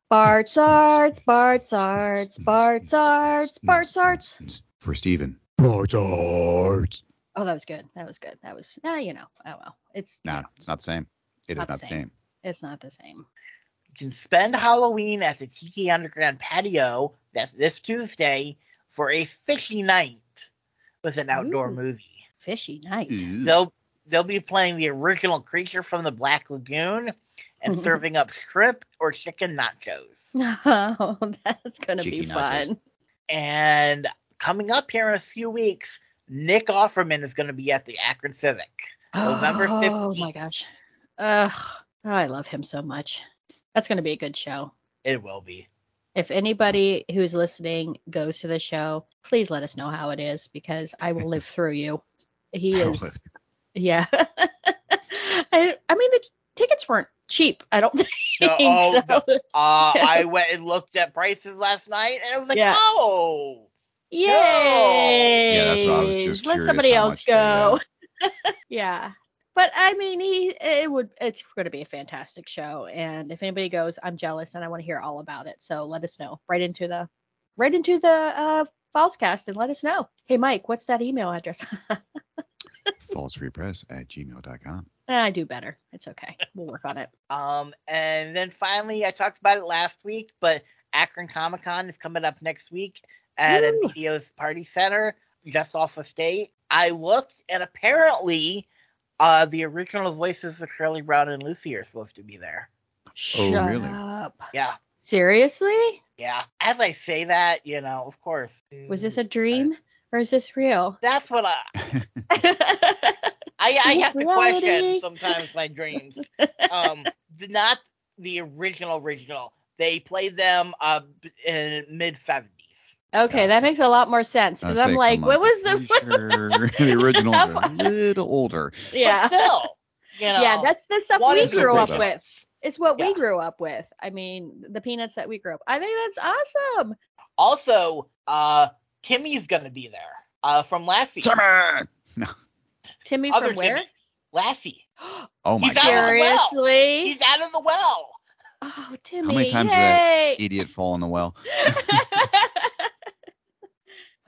Bart's Arts, Bart's Arts, Bart's Arts, Bart's Arts. For Steven. Bart's Arts. Oh, that was good. That was good. That was, ah, you know, oh well. It's Nah, it's not the same. It is Not not, the the same. it's not the same. You can spend Halloween at the Tiki Underground patio. That's this Tuesday for a fishy night with an outdoor Ooh. movie. Fishy night. Ew. They'll they'll be playing the original creature from the Black Lagoon and serving up shrimp or chicken nachos. Oh, that's gonna be nachos. fun. And coming up here in a few weeks, Nick Offerman is going to be at the Akron Civic. November Oh 15th. my gosh. Ugh, I love him so much. That's gonna be a good show. It will be. If anybody who's listening goes to the show, please let us know how it is because I will live through you. He is Yeah. I I mean the tickets weren't cheap. I don't think. No, oh, so. Uh, I went and looked at prices last night, and it was like, Yeah. oh, Yay! Yeah, that's what I was just Let somebody else much they, go. yeah. But I mean, he it would it's going to be a fantastic show, and if anybody goes, I'm jealous and I want to hear all about it. So let us know right into the right into the uh Fallscast and let us know. Hey Mike, what's that email address? fallsfreepress at gmail.com. I do better. It's okay. We'll work on it. Um, and then finally, I talked about it last week, but Akron Comic Con is coming up next week at Woo. Emidio's Party Center, just off of State. I looked, and apparently, uh, the original voices of Charlie Brown and Lucy are supposed to be there. Shut really? up. Yeah, Seriously? yeah. As I say that, you know, of course. Was this a dream or is this real? That's what I. I, I Is have to reality? question sometimes my dreams. Um, the, not the original original. They played them uh in mid seventies. Okay, that makes a lot more sense I because was I'm like, what was the? sure the originals are a little older. yeah. But still, you know. yeah, that's the stuff we grew up original. with. It's what Yeah. we grew up with. I mean, the peanuts that we grew up. I think that's awesome. also uh Timmy's gonna be there. Uh, from Lassie. Summer! Timmy Other from where? Timmy. Lassie. Oh my He's god. the well. Seriously? He's out of the well. Oh, Timmy. How many times did yay. Idiot fall in the well.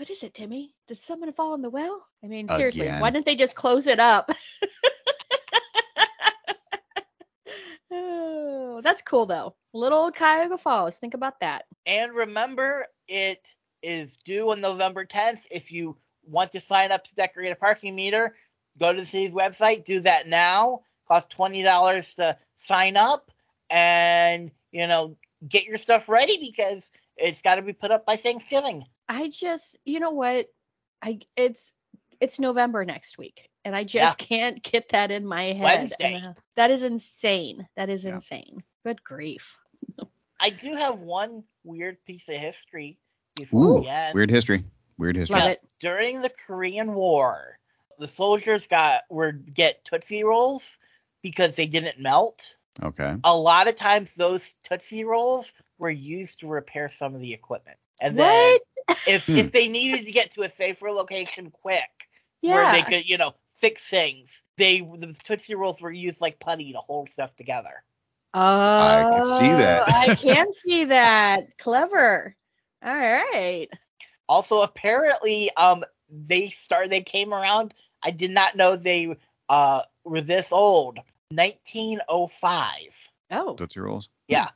What is it, Timmy? Did someone fall in the well? I mean, seriously, Again. why didn't they just close it up? oh, that's cool though. Little Cuyahoga Falls. Think about that. And remember, it is due on November 10th. If you want to sign up to decorate a parking meter, go to the city's website. Do that now. Cost twenty dollars to sign up, and you know get your stuff ready because it's got to be put up by Thanksgiving. I just, you know what? I it's it's November next week, and I just can't get that in my head. Wednesday. And, uh, that is insane. That is Yeah. insane. Good grief. I do have one weird piece of history before Ooh, we end. weird history. Weird history. Love Yeah, it. During the Korean War, the soldiers got were get Tootsie Rolls because they didn't melt. Okay. A lot of times those Tootsie Rolls were used to repair some of the equipment. And then What? If Hmm. if they needed to get to a safer location quick, Yeah. where they could, you know, fix things, they the Tootsie Rolls were used like putty to hold stuff together. Oh, I can see that. I can see that. Clever. All right. Also, apparently, um, they started. They came around. I did not know they uh were this old. 1905. Oh. Tootsie Rolls. Yeah,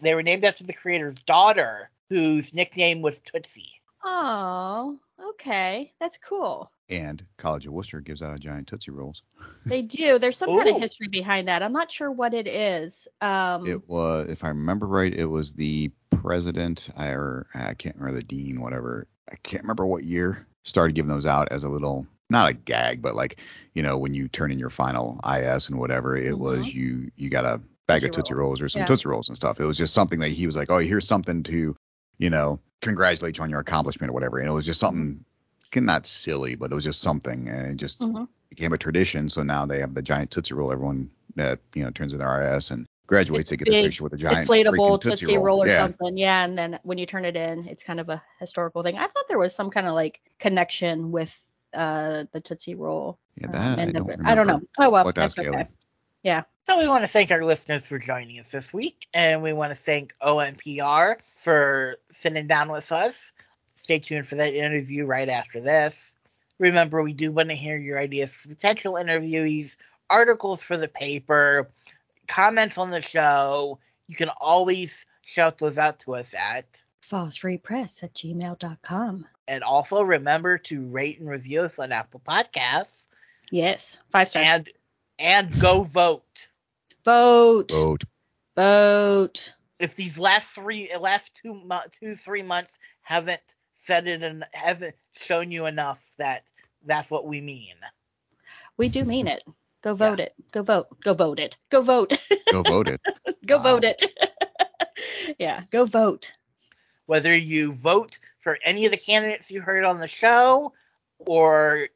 they were named after the creator's daughter, whose nickname was Tootsie. Oh. Okay. That's cool. And College of Wooster gives out a giant Tootsie Rolls. They do. There's some kind of history behind that. I'm not sure what it is. Um. It was, if I remember right, it was the president, or I can't remember the dean, whatever. I can't remember what year started giving those out as a little, not a gag, but like, you know, when you turn in your final IS and whatever, it was Mhm. you you got a bag of Tootsie Tootsie Rolls or some Yeah. Tootsie Rolls and stuff. It was just something that he was like, oh, here's something to, you know, congratulate you on your accomplishment or whatever. And it was just something, not silly, but it was just something, and it just mhm. became a tradition. So now they have the giant Tootsie Roll. Everyone that you know turns in their IS and graduates, they get a Big picture with a giant inflatable freaking Tootsie, roll or yeah. something. Yeah, and then when you turn it in, it's kind of a historical thing. I thought there was some kind of like connection with uh the Tootsie Roll. Yeah, um, that I the- don't I don't know. Oh well, What that's okay. Haley. Yeah. So we want to thank our listeners for joining us this week, and we want to thank OMPR for sitting down with us. Stay tuned for that interview right after this. Remember, we do want to hear your ideas for potential interviewees, articles for the paper, comments on the show. You can always shout those out to us at. Fallsfreepress at gmail.com. And also remember to rate and review us on Apple Podcasts Yes, five stars. and and go vote. vote, Vote. vote. if these last three last two mo- two three months haven't said it and haven't shown you enough that that's what we mean We do mean it. Go vote it. Go vote. Go vote it. Go vote. Go vote it. go Wow. vote it. yeah, go vote. whether you vote for any of the candidates you heard on the show or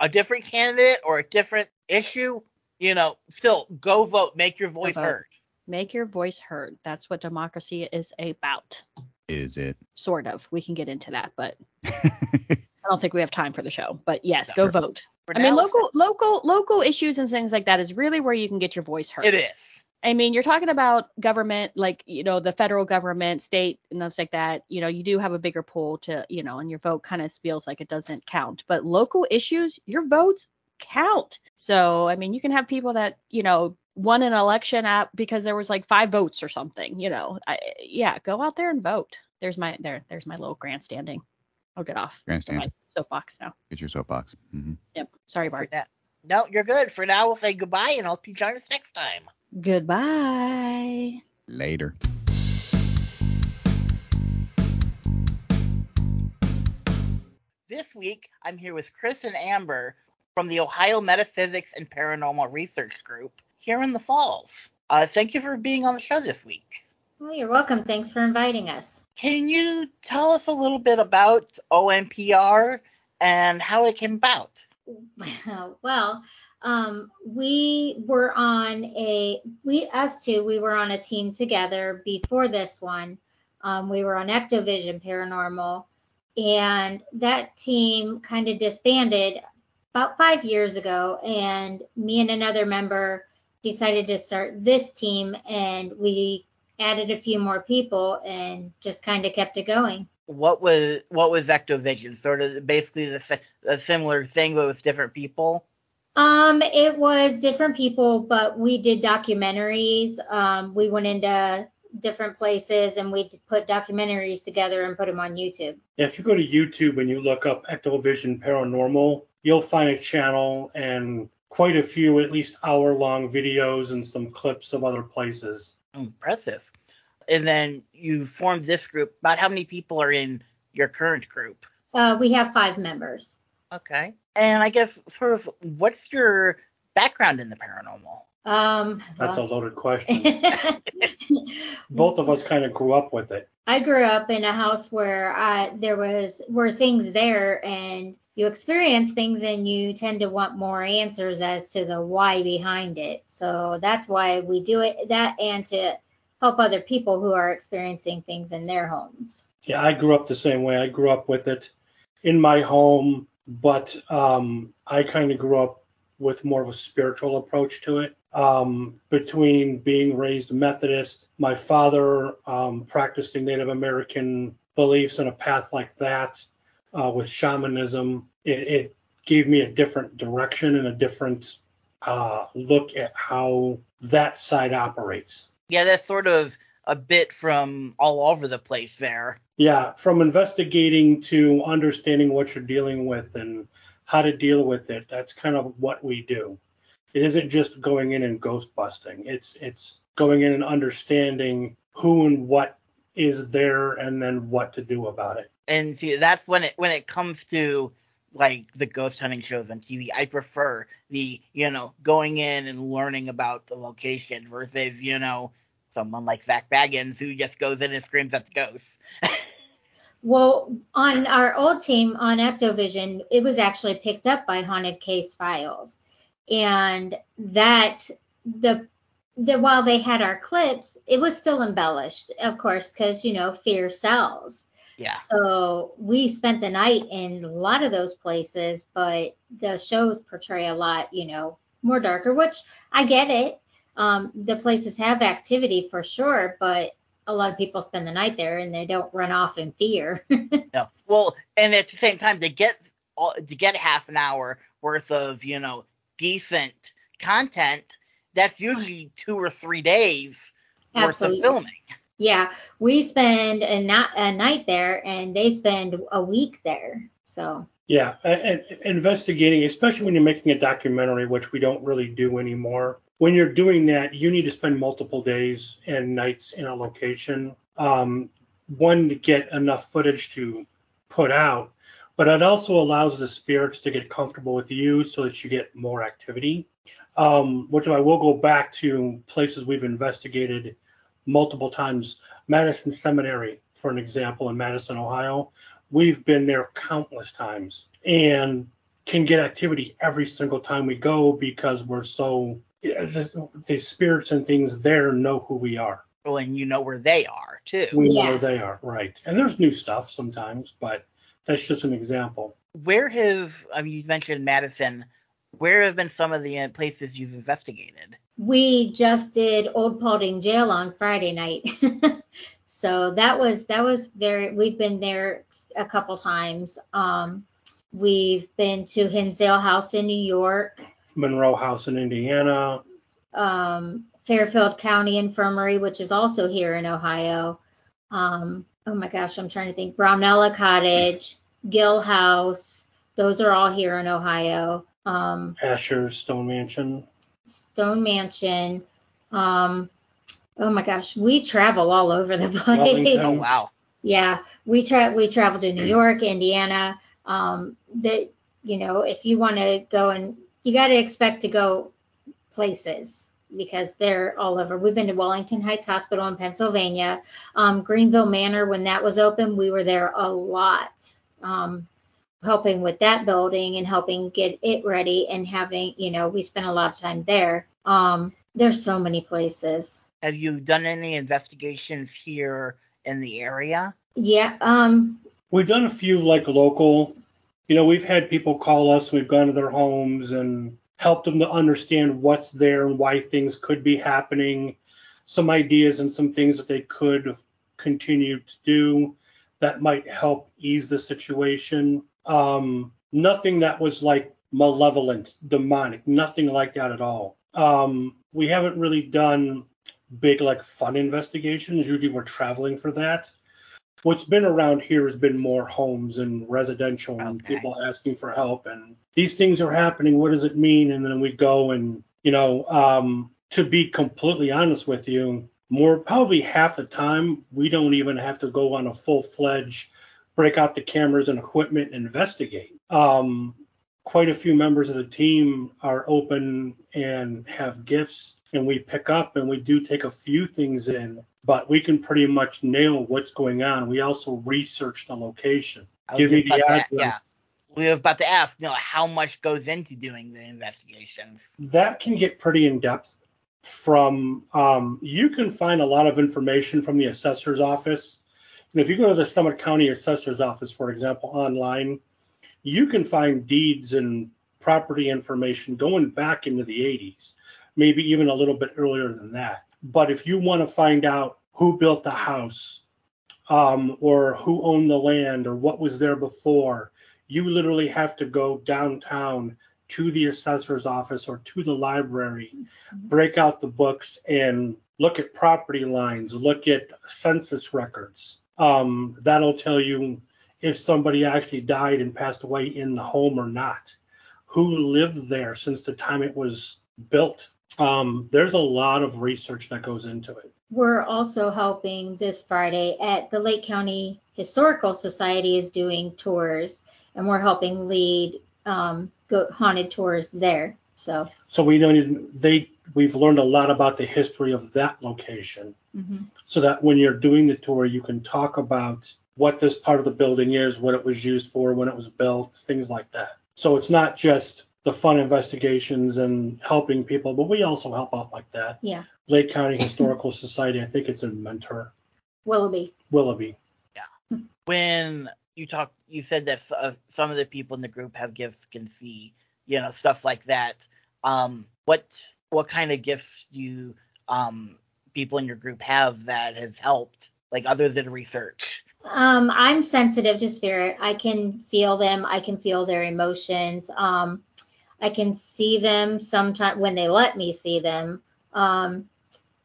a different candidate or a different issue you know still go vote make your voice heard Make your voice heard. That's what democracy is about. Is it? Sort of. We can get into that, but I don't think we have time for the show. But yes, go Sure. vote. For I mean, local, local, local issues and things like that is really where you can get your voice heard. it is I mean, you're talking about government, like, you know, the federal government, state, and things like that. You know, you do have a bigger pool to, you know, and your vote kind of feels like it doesn't count. But local issues, your votes count. So I mean, you can have people that you know won an election at because there was like five votes or something. You know, I, yeah, go out there and vote. There's my there there's my little grandstanding. I'll get off Grandstand. my soapbox now. Get your soapbox. hmm Yep. Sorry, Bart. Yeah. No, you're good. For now, we'll say goodbye and hope you join us next time. Goodbye. Later. This week, I'm here with Chris and Amber from the Ohio Metaphysics and Paranormal Research Group here in the Falls. Uh, thank you for being on the show this week. Well, you're welcome. Thanks for inviting us. Can you tell us a little bit about OMPR and how it came about? well, um, we were on a we us two we were on a team together before this one. Um, we were on Ectovision Paranormal, and that team kind of disbanded about five years ago. And me and another member decided to start this team, and we added a few more people and just kind of kept it going. What was what was Ectovision? Sort of basically the, a similar thing, but with different people. Um, it was different people, but we did documentaries. Um, we went into different places and we put documentaries together and put them on YouTube. If you go to YouTube and you look up Ectovision Paranormal, you'll find a channel and quite a few, at least hour long videos and some clips of other places. Impressive. And then you formed this group. About how many people are in your current group? Uh, we have five members. Okay. And I guess sort of what's your background in the paranormal? Um, That's a loaded question. Both of us kind of grew up with it. I grew up in a house where I, there was were things there and you experience things and you tend to want more answers as to the why behind it. So that's why we do it that and to help other people who are experiencing things in their homes. Yeah, I grew up the same way. I grew up with it in my home, but um, I kind of grew up with more of a spiritual approach to it. Um, between being raised Methodist, my father um, practicing Native American beliefs and a path like that uh, with shamanism, it, it gave me a different direction and a different uh, look at how that side operates. Yeah, that's sort of a bit from all over the place there. Yeah, from investigating to understanding what you're dealing with and how to deal with it. That's kind of what we do. It isn't just going in and ghost busting. It's it's going in and understanding who and what is there and then what to do about it. And see, that's when it when it comes to like the ghost hunting shows on TV, I prefer the you know going in and learning about the location versus you know someone like Zak Bagans who just goes in and screams at the ghosts. Well, on our old team on Ectovision, it was actually picked up by Haunted Case Files, and that the the while they had our clips, it was still embellished, of course, because you know fear sells. Yeah. So we spent the night in a lot of those places, but the shows portray a lot, you know, more darker, which I get it. Um, the places have activity for sure, but a lot of people spend the night there and they don't run off in fear. No. Well, and at the same time, to get all- to get half an hour worth of you know decent content, that's usually two or three days worth of Absolutely. filming. Yeah, we spend a, na- a night there and they spend a week there. So Yeah, and investigating, especially when you're making a documentary, which we don't really do anymore. When you're doing that, you need to spend multiple days and nights in a location. Um, one to get enough footage to put out, but it also allows the spirits to get comfortable with you, so that you get more activity. Um, which I will go back to places we've investigated multiple times. Madison Seminary, for an example, in Madison, Ohio we've been there countless times and can get activity every single time we go because we're so the, the spirits and things there know who we are. Well, and you know where they are too. We know where they are, right? And there's new stuff sometimes, but that's just an example. Where have I mean you mentioned Madison? Where have been some of the uh, places you've investigated? We just did Old Paulding Jail on Friday night. so that was that was very we've been there a couple times. Um we've been to Hinsdale House in New York, Monroe House in Indiana. um, Fairfield County Infirmary, which is also here in Ohio. Um, oh my gosh, I'm trying to think. Brownella Cottage, Gill House, those are all here in Ohio. Um, Asher Stone Mansion. Stone Mansion. Um, oh my gosh, we travel all over the place. Oh wow. Yeah, we tra- we travel to New York, Indiana. Um, that you know, if you want to go and you got to expect to go places because they're all over. We've been to Wellington Heights Hospital in Pennsylvania, um, Greenville Manor when that was open. We were there a lot, um, helping with that building and helping get it ready and having, you know, we spent a lot of time there. Um, there's so many places. Have you done any investigations here in the area? Yeah. Um, We've done a few like local. You know, we've had people call us. We've gone to their homes and helped them to understand what's there and why things could be happening. Some ideas and some things that they could continue to do that might help ease the situation. Um, nothing that was like malevolent, demonic, nothing like that at all. Um, we haven't really done big like fun investigations. Usually we're traveling for that. What's been around here has been more homes and residential and people asking for help and these things are happening. What does it mean? And then we go and you know, um, to be completely honest with you, more probably half the time we don't even have to go on a full fledged break out the cameras and equipment and investigate. Um, quite a few members of the team are open and have gifts and we pick up and we do take a few things in but we can pretty much nail what's going on we also research the location Give you the address. yeah. We were about to ask, you know, how much goes into doing the investigations. that can get pretty in depth from um, you can find a lot of information from the assessor's office and if you go to the summit county assessor's office for example online you can find deeds and property information going back into the 80s maybe even a little bit earlier than that but if you want to find out who built the house um, or who owned the land or what was there before you literally have to go downtown to the assessor's office or to the library, break out the books and look at property lines, look at census records. Um, that'll tell you if somebody actually died and passed away in the home or not, who lived there since the time it was built. Um, there's a lot of research that goes into it. we're also helping this Friday at the Lake County Historical Society is doing tours, and we're helping lead um, haunted tours there. So, So we don't even, they we've learned a lot about the history of that location. Mhm. so that when you're doing the tour, you can talk about what this part of the building is, what it was used for, when it was built, things like that. So it's not just the fun investigations and helping people, but we also help out like that. yeah, Lake County Historical Society, I think it's in Mentor, Willoughby. Willoughby. Yeah. when you talk, you said that uh, some of the people in the group have gifts can see, you know, stuff like that. Um, what what kind of gifts do you um people in your group have that has helped, like other than research? Um, I'm sensitive to spirit. I can feel them. I can feel their emotions. Um, I can see them sometimes when they let me see them. Um,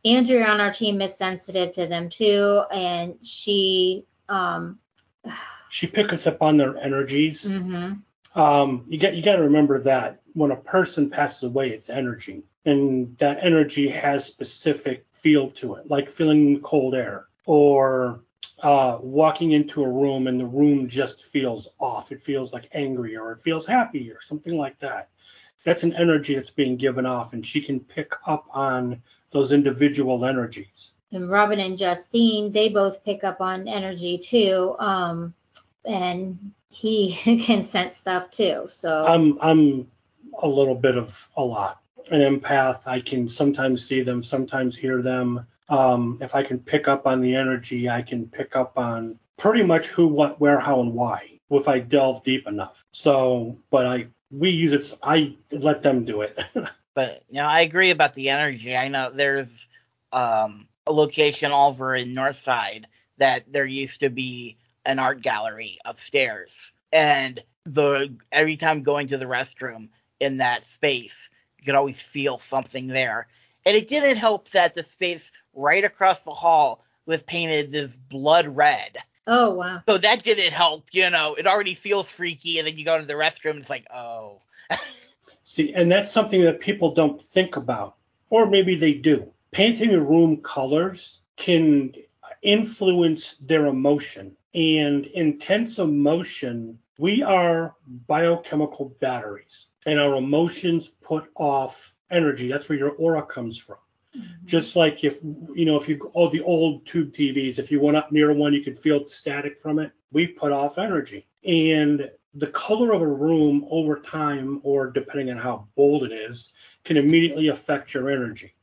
Andrea on our team is sensitive to them too, and she. Um, She picks up on their energies. mhm. um, you got you got to remember that when a person passes away, it's energy, and that energy has specific feel to it, like feeling cold air or uh, walking into a room and the room just feels off. It feels like angry or it feels happy or something like that. That's an energy that's being given off, and she can pick up on those individual energies. and Robin and Justine, they both pick up on energy too. Um, and he can sense stuff too. So I'm I'm a little bit of a lot. An empath. I can sometimes see them, sometimes hear them. Um, if I can pick up on the energy, I can pick up on pretty much who, what, where, how, and why if I delve deep enough. So, but I we use it. I let them do it. But you know, I agree about the energy. I know there's um, a location over in Northside that there used to be an art gallery upstairs, and the every time going to the restroom in that space, you could always feel something there. And it didn't help that the space right across the hall was painted this blood red. Oh wow. So that didn't help, you know. It already feels freaky, and then you go to the restroom, and it's like, oh. See, and that's something that people don't think about, or maybe they do. Painting a room colors can influence their emotion, and intense emotion, we are biochemical batteries, and our emotions put off energy. That's where your aura comes from. Mm-hmm. Just like if you know if you oh the old tube TVs, if you went up near one, you could feel static from it. We put off energy, and the color of a room over time, or depending on how bold it is, can immediately affect your energy.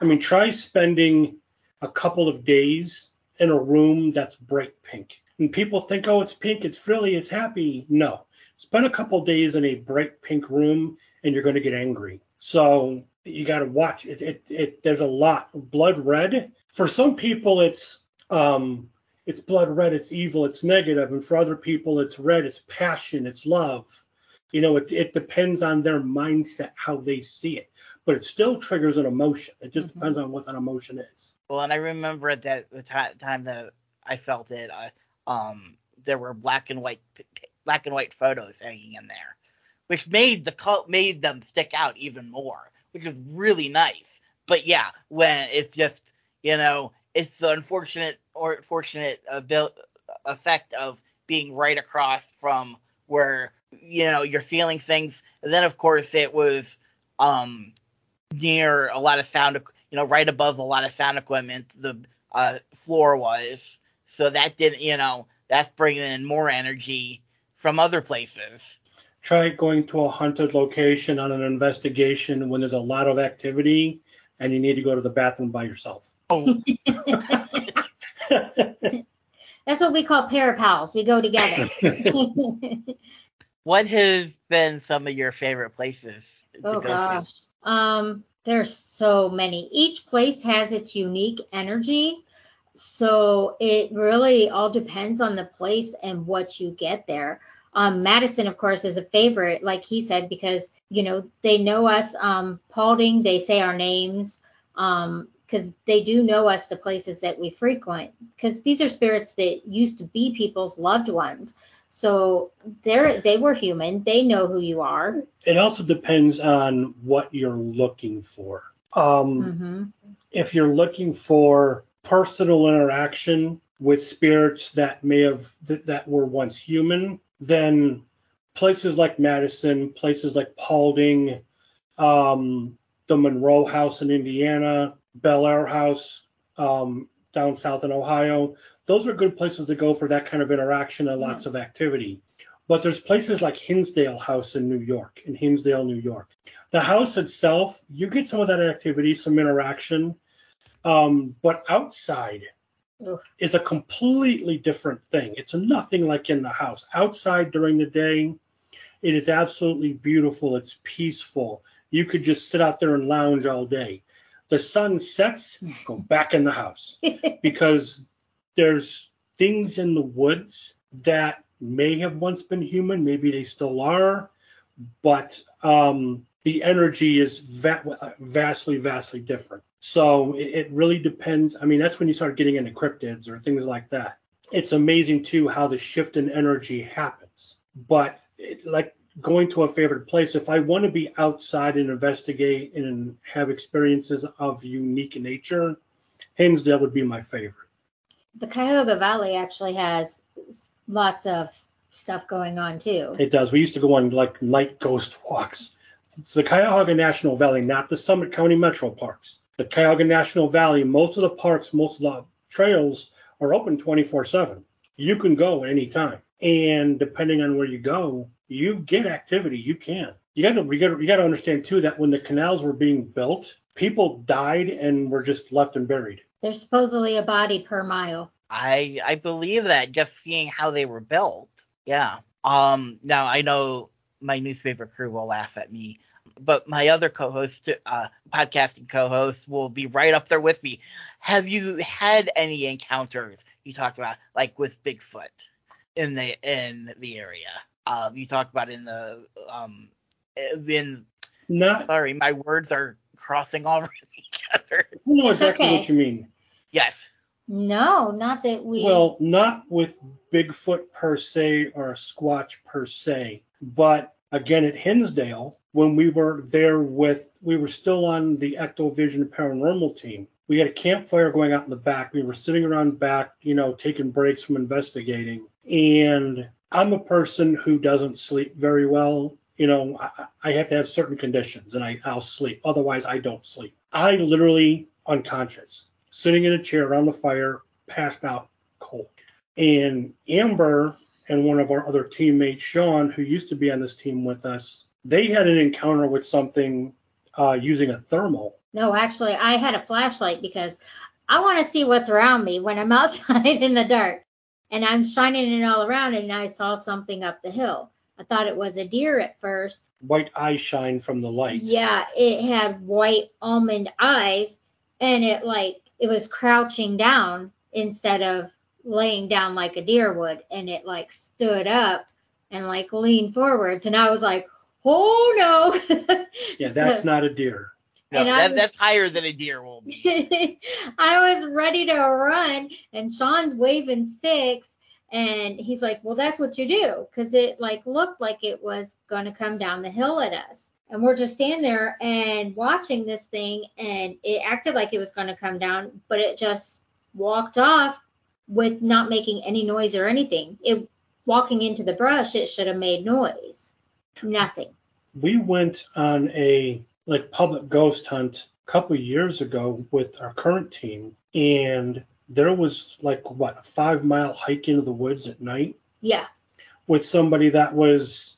I mean, try spending a couple of days in a room that's bright pink. And people think, oh, it's pink, it's frilly, it's happy. No. Spend a couple of days in a bright pink room and you're going to get angry. So you got to watch it, it. It there's a lot. Blood red for some people it's um it's blood red, it's evil, it's negative. and for other people it's red, it's passion, it's love. You know, it, it depends on their mindset how they see it, but it still triggers an emotion. It just Mhm. depends on what that emotion is. Well, and I remember at that the ti- time that I felt it, I, um, there were black and white p- black and white photos hanging in there, which made the cult made them stick out even more, which was really nice. But yeah, when it's just you know it's the unfortunate or fortunate abil- effect of being right across from where you know you're feeling things, and then of course it was um near a lot of sound, you know, right above a lot of sound equipment, the uh, floor was. So that didn't, you know, that's bringing in more energy from other places. Try going to a haunted location on an investigation when there's a lot of activity and you need to go to the bathroom by yourself. Oh, That's what we call parapals. We go together. what has been some of your favorite places to oh go gosh. Um, there's so many. Each place has its unique energy. So it really all depends on the place and what you get there. Um, Madison, of course, is a favorite, like he said, because you know they know us. Um, Paulding, they say our names, um, because they do know us, the places that we frequent, because these are spirits that used to be people's loved ones. So they're they were human. They know who you are. it also depends on what you're looking for. Um, hmm if you're looking for personal interaction with spirits that may have that, that were once human, then places like Madison, places like Paulding, um, the Monroe House in Indiana, Bel Air House um, down south in Ohio, those are good places to go for that kind of interaction and lots of activity. But there's places like Hinsdale House in New York, in Hinsdale, New York. The house itself, you get some of that activity, some interaction, um, but outside Oof. is a completely different thing. It's nothing like in the house. Outside during the day, it is absolutely beautiful. It's peaceful. You could just sit out there and lounge all day. The sun sets, go back in the house because there's things in the woods that may have once been human, maybe they still are, but um, the energy is va- vastly, vastly different. So it, it really depends. I mean, that's when you start getting into cryptids or things like that. It's amazing too how the shift in energy happens. But it, like going to a favorite place, if I want to be outside and investigate and have experiences of unique nature, Hinsdale would be my favorite. the Cuyahoga Valley actually has lots of stuff going on too. It does. We used to go on like night ghost walks. It's the Cuyahoga National Valley, not the Summit County Metro Parks. The Cuyahoga National Valley, most of the parks, most of the trails are open 24/7. You can go at any time, and depending on where you go, you get activity. You can. You got to you got to you got to understand too that when the canals were being built, people died and were just left and buried. There's supposedly a body per mile. I I believe that just seeing how they were built. Yeah. Um. Now I know my newspaper crew will laugh at me, but my other co-host, uh, podcasting co-host, will be right up there with me. Have you had any encounters you talked about, like with Bigfoot, in the in the area? uh, you talked about in the um in Not sorry, my words are crossing over each other. I know exactly okay. what you mean. Yes. No, not that we. Well, not with Bigfoot per se or Squatch per se, but again at Hinsdale, when we were there with, we were still on the Ectovision Paranormal team. We had a campfire going out in the back. We were sitting around back, you know, taking breaks from investigating. And I'm a person who doesn't sleep very well. You know, I, I have to have certain conditions and I, I'll sleep. Otherwise, I don't sleep. I literally unconscious, sitting in a chair around the fire, passed out cold. And Amber and one of our other teammates, Sean, who used to be on this team with us, they had an encounter with something uh, using a thermal. No, actually, I had a flashlight because I want to see what's around me when I'm outside in the dark. And I'm shining it all around, and I saw something up the hill. I thought it was a deer at first. White eye shine from the light. Yeah, it had white almond eyes, and it like it was crouching down instead of laying down like a deer would, and it like stood up and like leaned forwards, and I was like, oh no. Yeah, that's So- not a deer. No, And that, was- that's higher than a deer will be. I was ready to run, and Sean's waving sticks, and he's like, "Well, that's what you do," because it like looked like it was gonna come down the hill at us, and we're just standing there and watching this thing, and it acted like it was gonna come down, but it just walked off with not making any noise or anything. It walking into the brush, it should have made noise. Nothing. We went on a like public ghost hunt a couple years ago with our current team, and there was like what a five mile hike into the woods at night Yeah. with somebody that was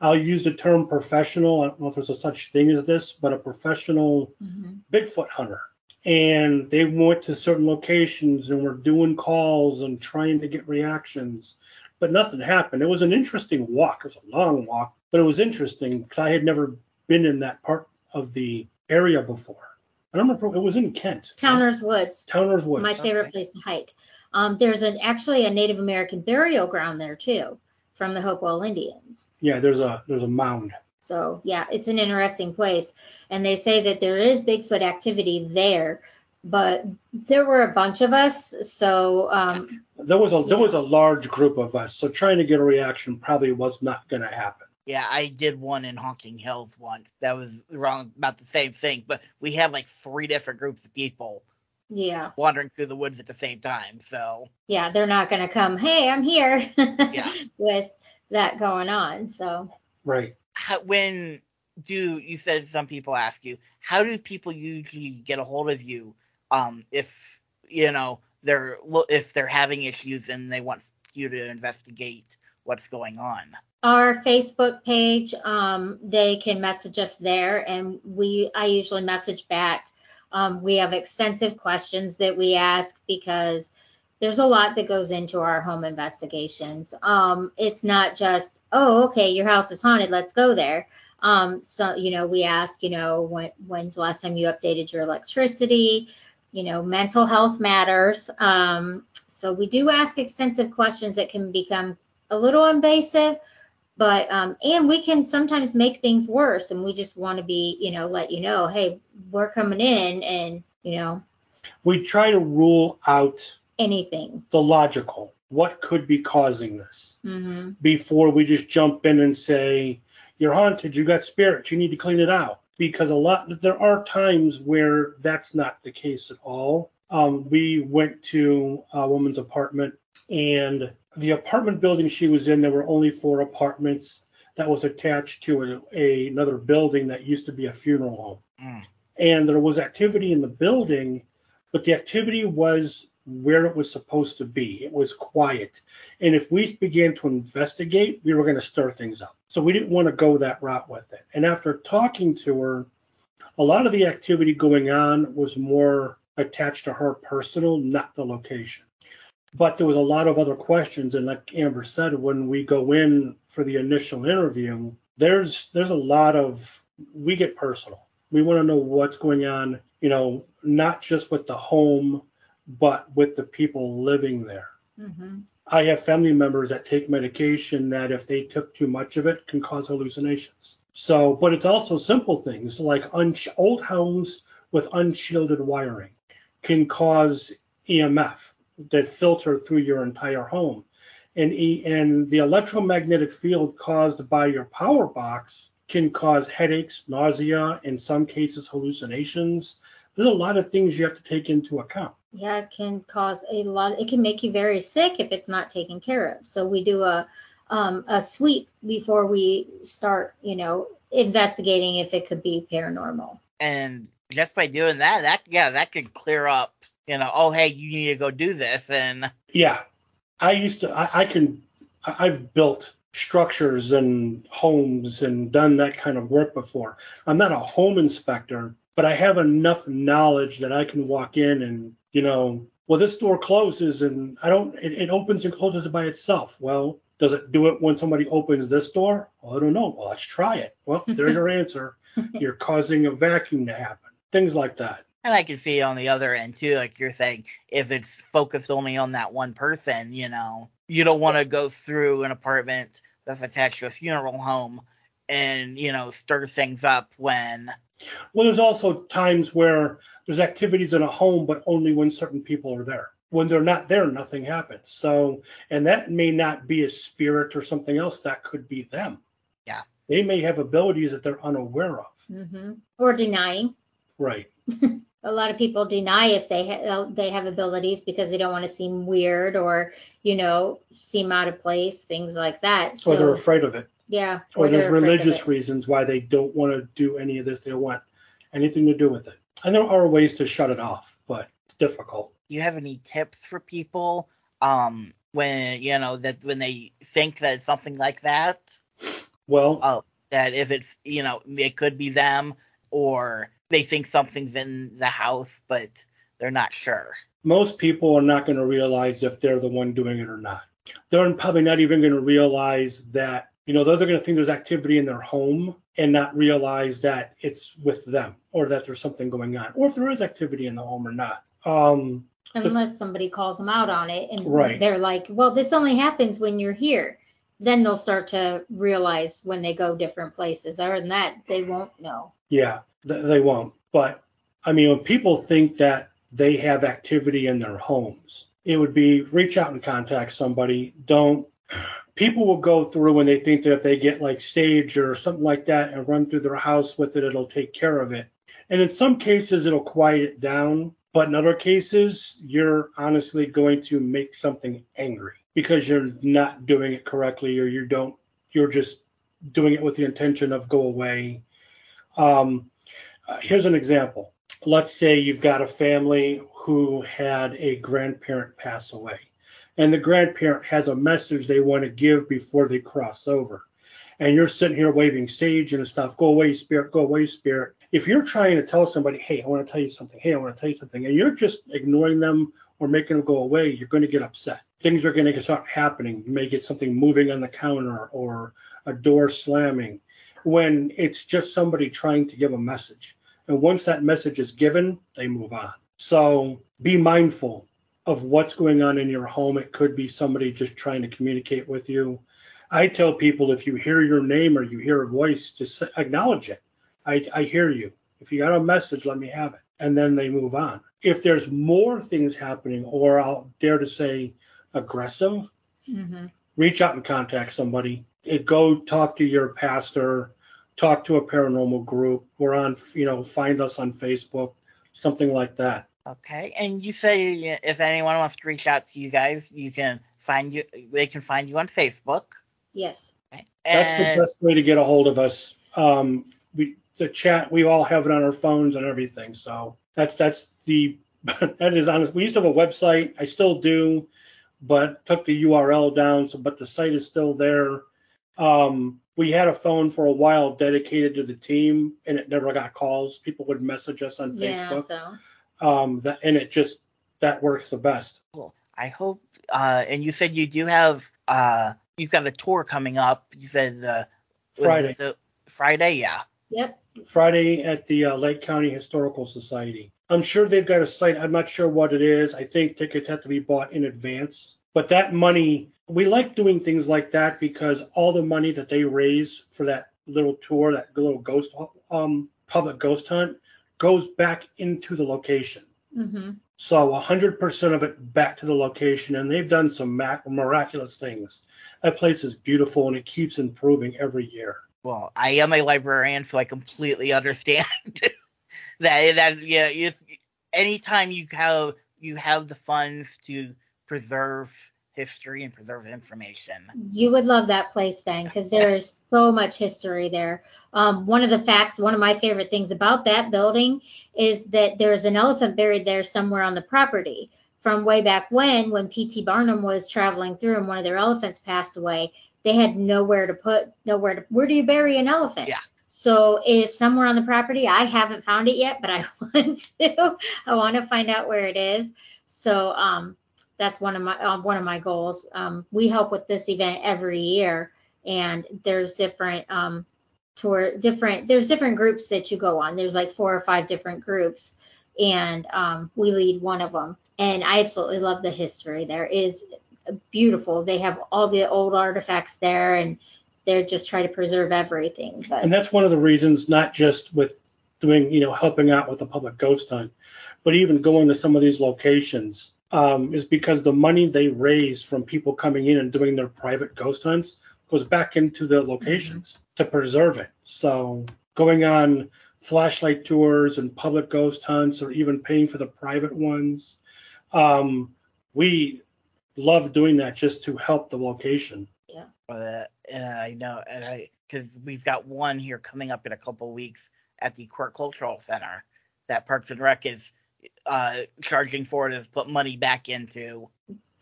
I'll use the term professional. I don't know if there's a such thing as this, but a professional mm-hmm. Bigfoot hunter. And they went to certain locations and were doing calls and trying to get reactions, but nothing happened. It was an interesting walk. It was a long walk, but it was interesting because I had never been in that part of the area before. I don't remember. It was in Kent. Towner's Woods. Towner's Woods. my favorite Okay. place to hike. Um, there's an actually a Native American burial ground there too, from the Hopewell Indians. Yeah, there's a there's a mound. So yeah, it's an interesting place, and they say that there is Bigfoot activity there, but there were a bunch of us, so um, There was a there was a large group of us, so trying to get a reaction probably was not going to happen. Yeah, I did one in Hocking Hills once. That was wrong about the same thing, but we had like three different groups of people yeah, wandering through the woods at the same time. So yeah, they're not gonna come. Hey, I'm here. Yeah. With that going on, so Right. How, when do you said some people ask you how do people usually get a hold of you um if you know they're if they're having issues and they want you to investigate what's going on our Facebook page, um, they can message us there, and we I usually message back. Um, we have extensive questions that we ask because there's a lot that goes into our home investigations. Um, it's not just oh okay your house is haunted let's go there. Um, so you know we ask you know when when's the last time you updated your electricity, you know mental health matters. Um, so we do ask extensive questions that can become a little invasive but um and we can sometimes make things worse and we just want to be you know let you know hey we're coming in and you know We try to rule out anything the logical. What could be causing this? hmm Before we just jump in and say, you're haunted, you got spirits, you need to clean it out. Because a lot, there are times where that's not the case at all. Um, we went to a woman's apartment, and the apartment building she was in, there were only four apartments that was attached to a, a, another building that used to be a funeral home. Mm. And there was activity in the building, but the activity was where it was supposed to be. It was quiet. And if we began to investigate, we were going to stir things up. So we didn't want to go that route with it. And after talking to her, a lot of the activity going on was more attached to her personal, not the location. But there was a lot of other questions, and like Amber said, when we go in for the initial interview, there's there's a lot of we get personal. We want to know what's going on, you know, not just with the home, but with the people living there. hmm I have family members that take medication that if they took too much of it can cause hallucinations. So, but it's also simple things like un- old homes with unshielded wiring can cause EMF that filter through your entire home. And, e- and the electromagnetic field caused by your power box can cause headaches, nausea, in some cases hallucinations. There's a lot of things you have to take into account. Yeah, it can cause a lot. It can make you very sick if it's not taken care of. So we do a um, a sweep before we start, you know, investigating if it could be paranormal. And just by doing that, that yeah, that could clear up. You know, oh hey, you need to go do this, and Yeah, I used to. I, I can. I- I've built structures and homes and done that kind of work before. I'm not a home inspector, but I have enough knowledge that I can walk in and you know, well, this door closes and I don't. It, it opens and closes by itself. Well, does it do it when somebody opens this door? Well, I don't know. Well, let's try it. Well, there's your answer. You're causing a vacuum to happen. Things like that. and I can see on the other end too, like you're saying, if it's focused only on that one person, you know, you don't want to go through an apartment that's attached to a funeral home and you know stir things up when Well, there's also times where there's activities in a home, but only when certain people are there. When they're not there, nothing happens. So, and that may not be a spirit or something else. That could be them. Yeah. They may have abilities that they're unaware of. Mm-hmm. Or denying. Right. A lot of people deny if they ha- they have abilities because they don't want to seem weird or you know seem out of place, things like that. Or they're afraid of it. yeah, Or there's afraid of religious reasons why they don't want to do any of this. They don't want anything to do with it. And there are ways to shut it off, but it's difficult. do you have any tips for people um when you know that when they think that something like that Well, oh that if it's you know it could be them or they think something's in the house but they're not sure most people are not going to realize if they're the one doing it or not. They're probably not even going to realize that, you know, they're going to think there's activity in their home and not realize that it's with them or that there's something going on, or if there is activity in the home or not. Um, unless somebody calls them out on it and Right. they're like, well, this only happens when you're here. Then they'll start to realize when they go different places. Other than that, they won't know. yeah, th- they won't. But I mean, when people think that they have activity in their homes, it would be reach out and contact somebody. Don't. People will go through when they think that if they get like sage or something like that and run through their house with it, it'll take care of it. And in some cases, it'll quiet it down. But in other cases, you're honestly going to make something angry because you're not doing it correctly or you don't, you're just doing it with the intention of go away. Um, here's an example. Let's say you've got a family who had a grandparent pass away, and the grandparent has a message they want to give before they cross over. And you're sitting here waving sage and stuff, go away, spirit, go away, spirit. If you're trying to tell somebody, hey, I want to tell you something, hey, I want to tell you something, and you're just ignoring them or making them go away, you're going to get upset. Things are going to start happening. You may get something moving on the counter or a door slamming when it's just somebody trying to give a message. And once that message is given, they move on. So be mindful of what's going on in your home. It could be somebody just trying to communicate with you. I tell people if you hear your name or you hear a voice, just acknowledge it. I, I hear you. If you got a message, let me have it. And then they move on. If there's more things happening, or I'll dare to say aggressive, hmm reach out and contact somebody. It, go talk to your pastor, talk to a paranormal group. We're on, you know, find us on Facebook, something like that. Okay and you say if anyone wants to reach out to you guys you can find you they can find you on facebook Yes. okay? That's and the best way to get a hold of us. Um, we the chat, we all have it on our phones and everything. So that's that's the that is honest. We used to have a website. I still do, but took the URL down. So but the site is still there. Um, we had a phone for a while dedicated to the team, and it never got calls. People would message us on Yeah. Facebook. So um, that, and it just that works the best. Cool. I hope. Uh, and you said you do have. Uh, you've got a tour coming up. You said uh, Friday, the- Friday, yeah. yep. Friday at the uh, Lake County Historical Society. I'm sure they've got a site. I'm not sure what it is. I think tickets have to be bought in advance. But that money, we like doing things like that because all the money that they raise for that little tour, that little ghost um public ghost hunt, goes back into the location. hmm So 100% of it back to the location, and they've done some mac- miraculous things. That place is beautiful, and it keeps improving every year. Well, I am a librarian, so I completely understand that. That you know, you, anytime you have you have the funds to preserve history and preserve information. You would love that place, Ben, because there's so much history there. Um, one of the facts, one of my favorite things about that building is that there's an elephant buried there somewhere on the property from way back when, when P.T. Barnum was traveling through and one of their elephants passed away. They had nowhere to put, nowhere to, where do you bury an elephant? Yeah. So it is somewhere on the property. I haven't found it yet, but I want to. I want to find out where it is. So um, that's one of my uh, one of my goals. Um, we help with this event every year, and there's different um, tour different there's different groups that you go on. There's like four or five different groups, and um, we lead one of them. And I absolutely love the history. There is beautiful. They have all the old artifacts there, and they're just trying to preserve everything. But And that's one of the reasons, not just with doing, you know, helping out with the public ghost hunt, but even going to some of these locations, um, is because the money they raise from people coming in and doing their private ghost hunts goes back into the locations to preserve it. So going on flashlight tours and public ghost hunts, or even paying for the private ones, um, we love doing that just to help the location. Uh, and I know, and I because we've got one here coming up in a couple weeks at the Quirk Cultural Center that Parks and Rec is uh, charging for to put money back into.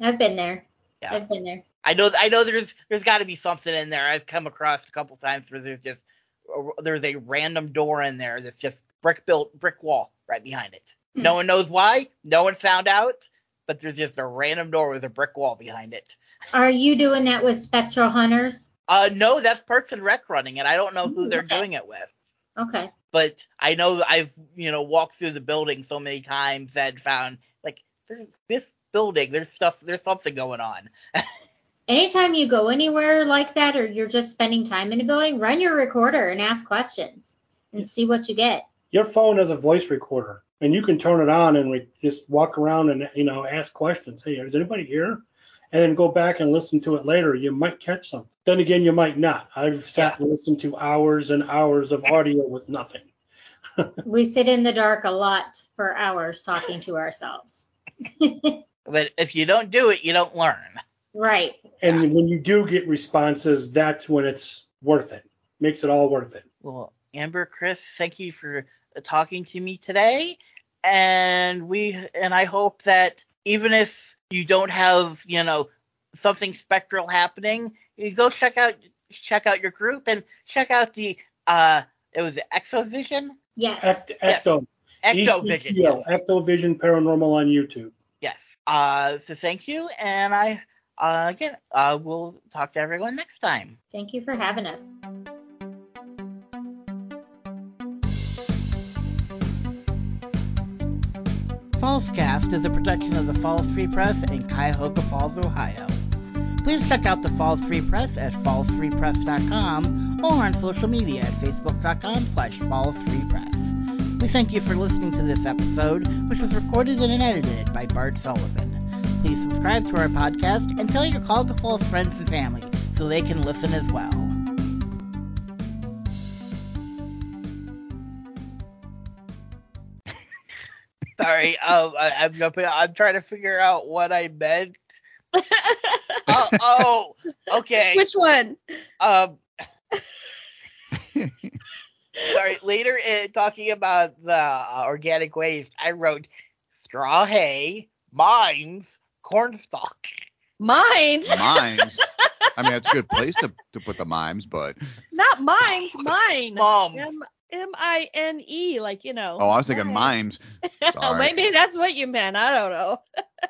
I've been there. Yeah. I've been there. I know, I know, there's there's got to be something in there. I've come across a couple times where there's just there's a random door in there that's just brick built brick wall right behind it. Hmm. No one knows why. No one found out, but there's just a random door with a brick wall behind it. Are you doing that with Spectral Hunters? Uh, no, that's Parks and Rec running it. I don't know who Ooh, they're okay. doing it with. Okay. but I know I've you know walked through the building so many times and found like there's this building there's stuff there's something going on. Anytime you go anywhere like that or you're just spending time in a building, run your recorder and ask questions and see what you get. Your phone has a voice recorder, and you can turn it on and we just walk around and you know ask questions. Hey, is anybody here? And then go back and listen to it later. You might catch something. Then again, you might not. I've sat and listened to hours and hours of audio with nothing. We sit in the dark a lot for hours talking to ourselves. But if you don't do it, you don't learn. Right. And when you do get responses, that's when it's worth it. Makes it all worth it. Well, Amber, Chris, thank you for uh, talking to me today, and we and I hope that even if you don't have you know something spectral happening, you go check out check out your group and check out the uh it was Exovision Yes. Ect- Yes. Ecto. Ectovision. ECPL, Yes. Ectovision Paranormal on YouTube. yes. Uh, so thank you, and I uh, again uh, we'll talk to everyone next time. Thank you for having us. Fallscast is a production of the Falls Free Press in Cuyahoga Falls, Ohio. Please check out the Falls Free Press at fallsfreepress.com or on social media at facebook.com slash fallsfreepress. We thank you for listening to this episode, which was recorded and edited by Bart Sullivan. Please subscribe to our podcast and tell your to Falls friends and family so they can listen as well. Sorry, um, I, I'm jumping. I'm trying to figure out what I meant. oh, oh, okay. Which one? Um, sorry. Later, in talking about the uh, organic waste, I wrote straw hay, mines, cornstalk. Mines. Mines. I mean, it's a good place to, to put the mimes, but Not mines. Mine. Moms. M M I N E, like you know. oh, I was thinking mimes. Maybe that's what you meant. I don't know.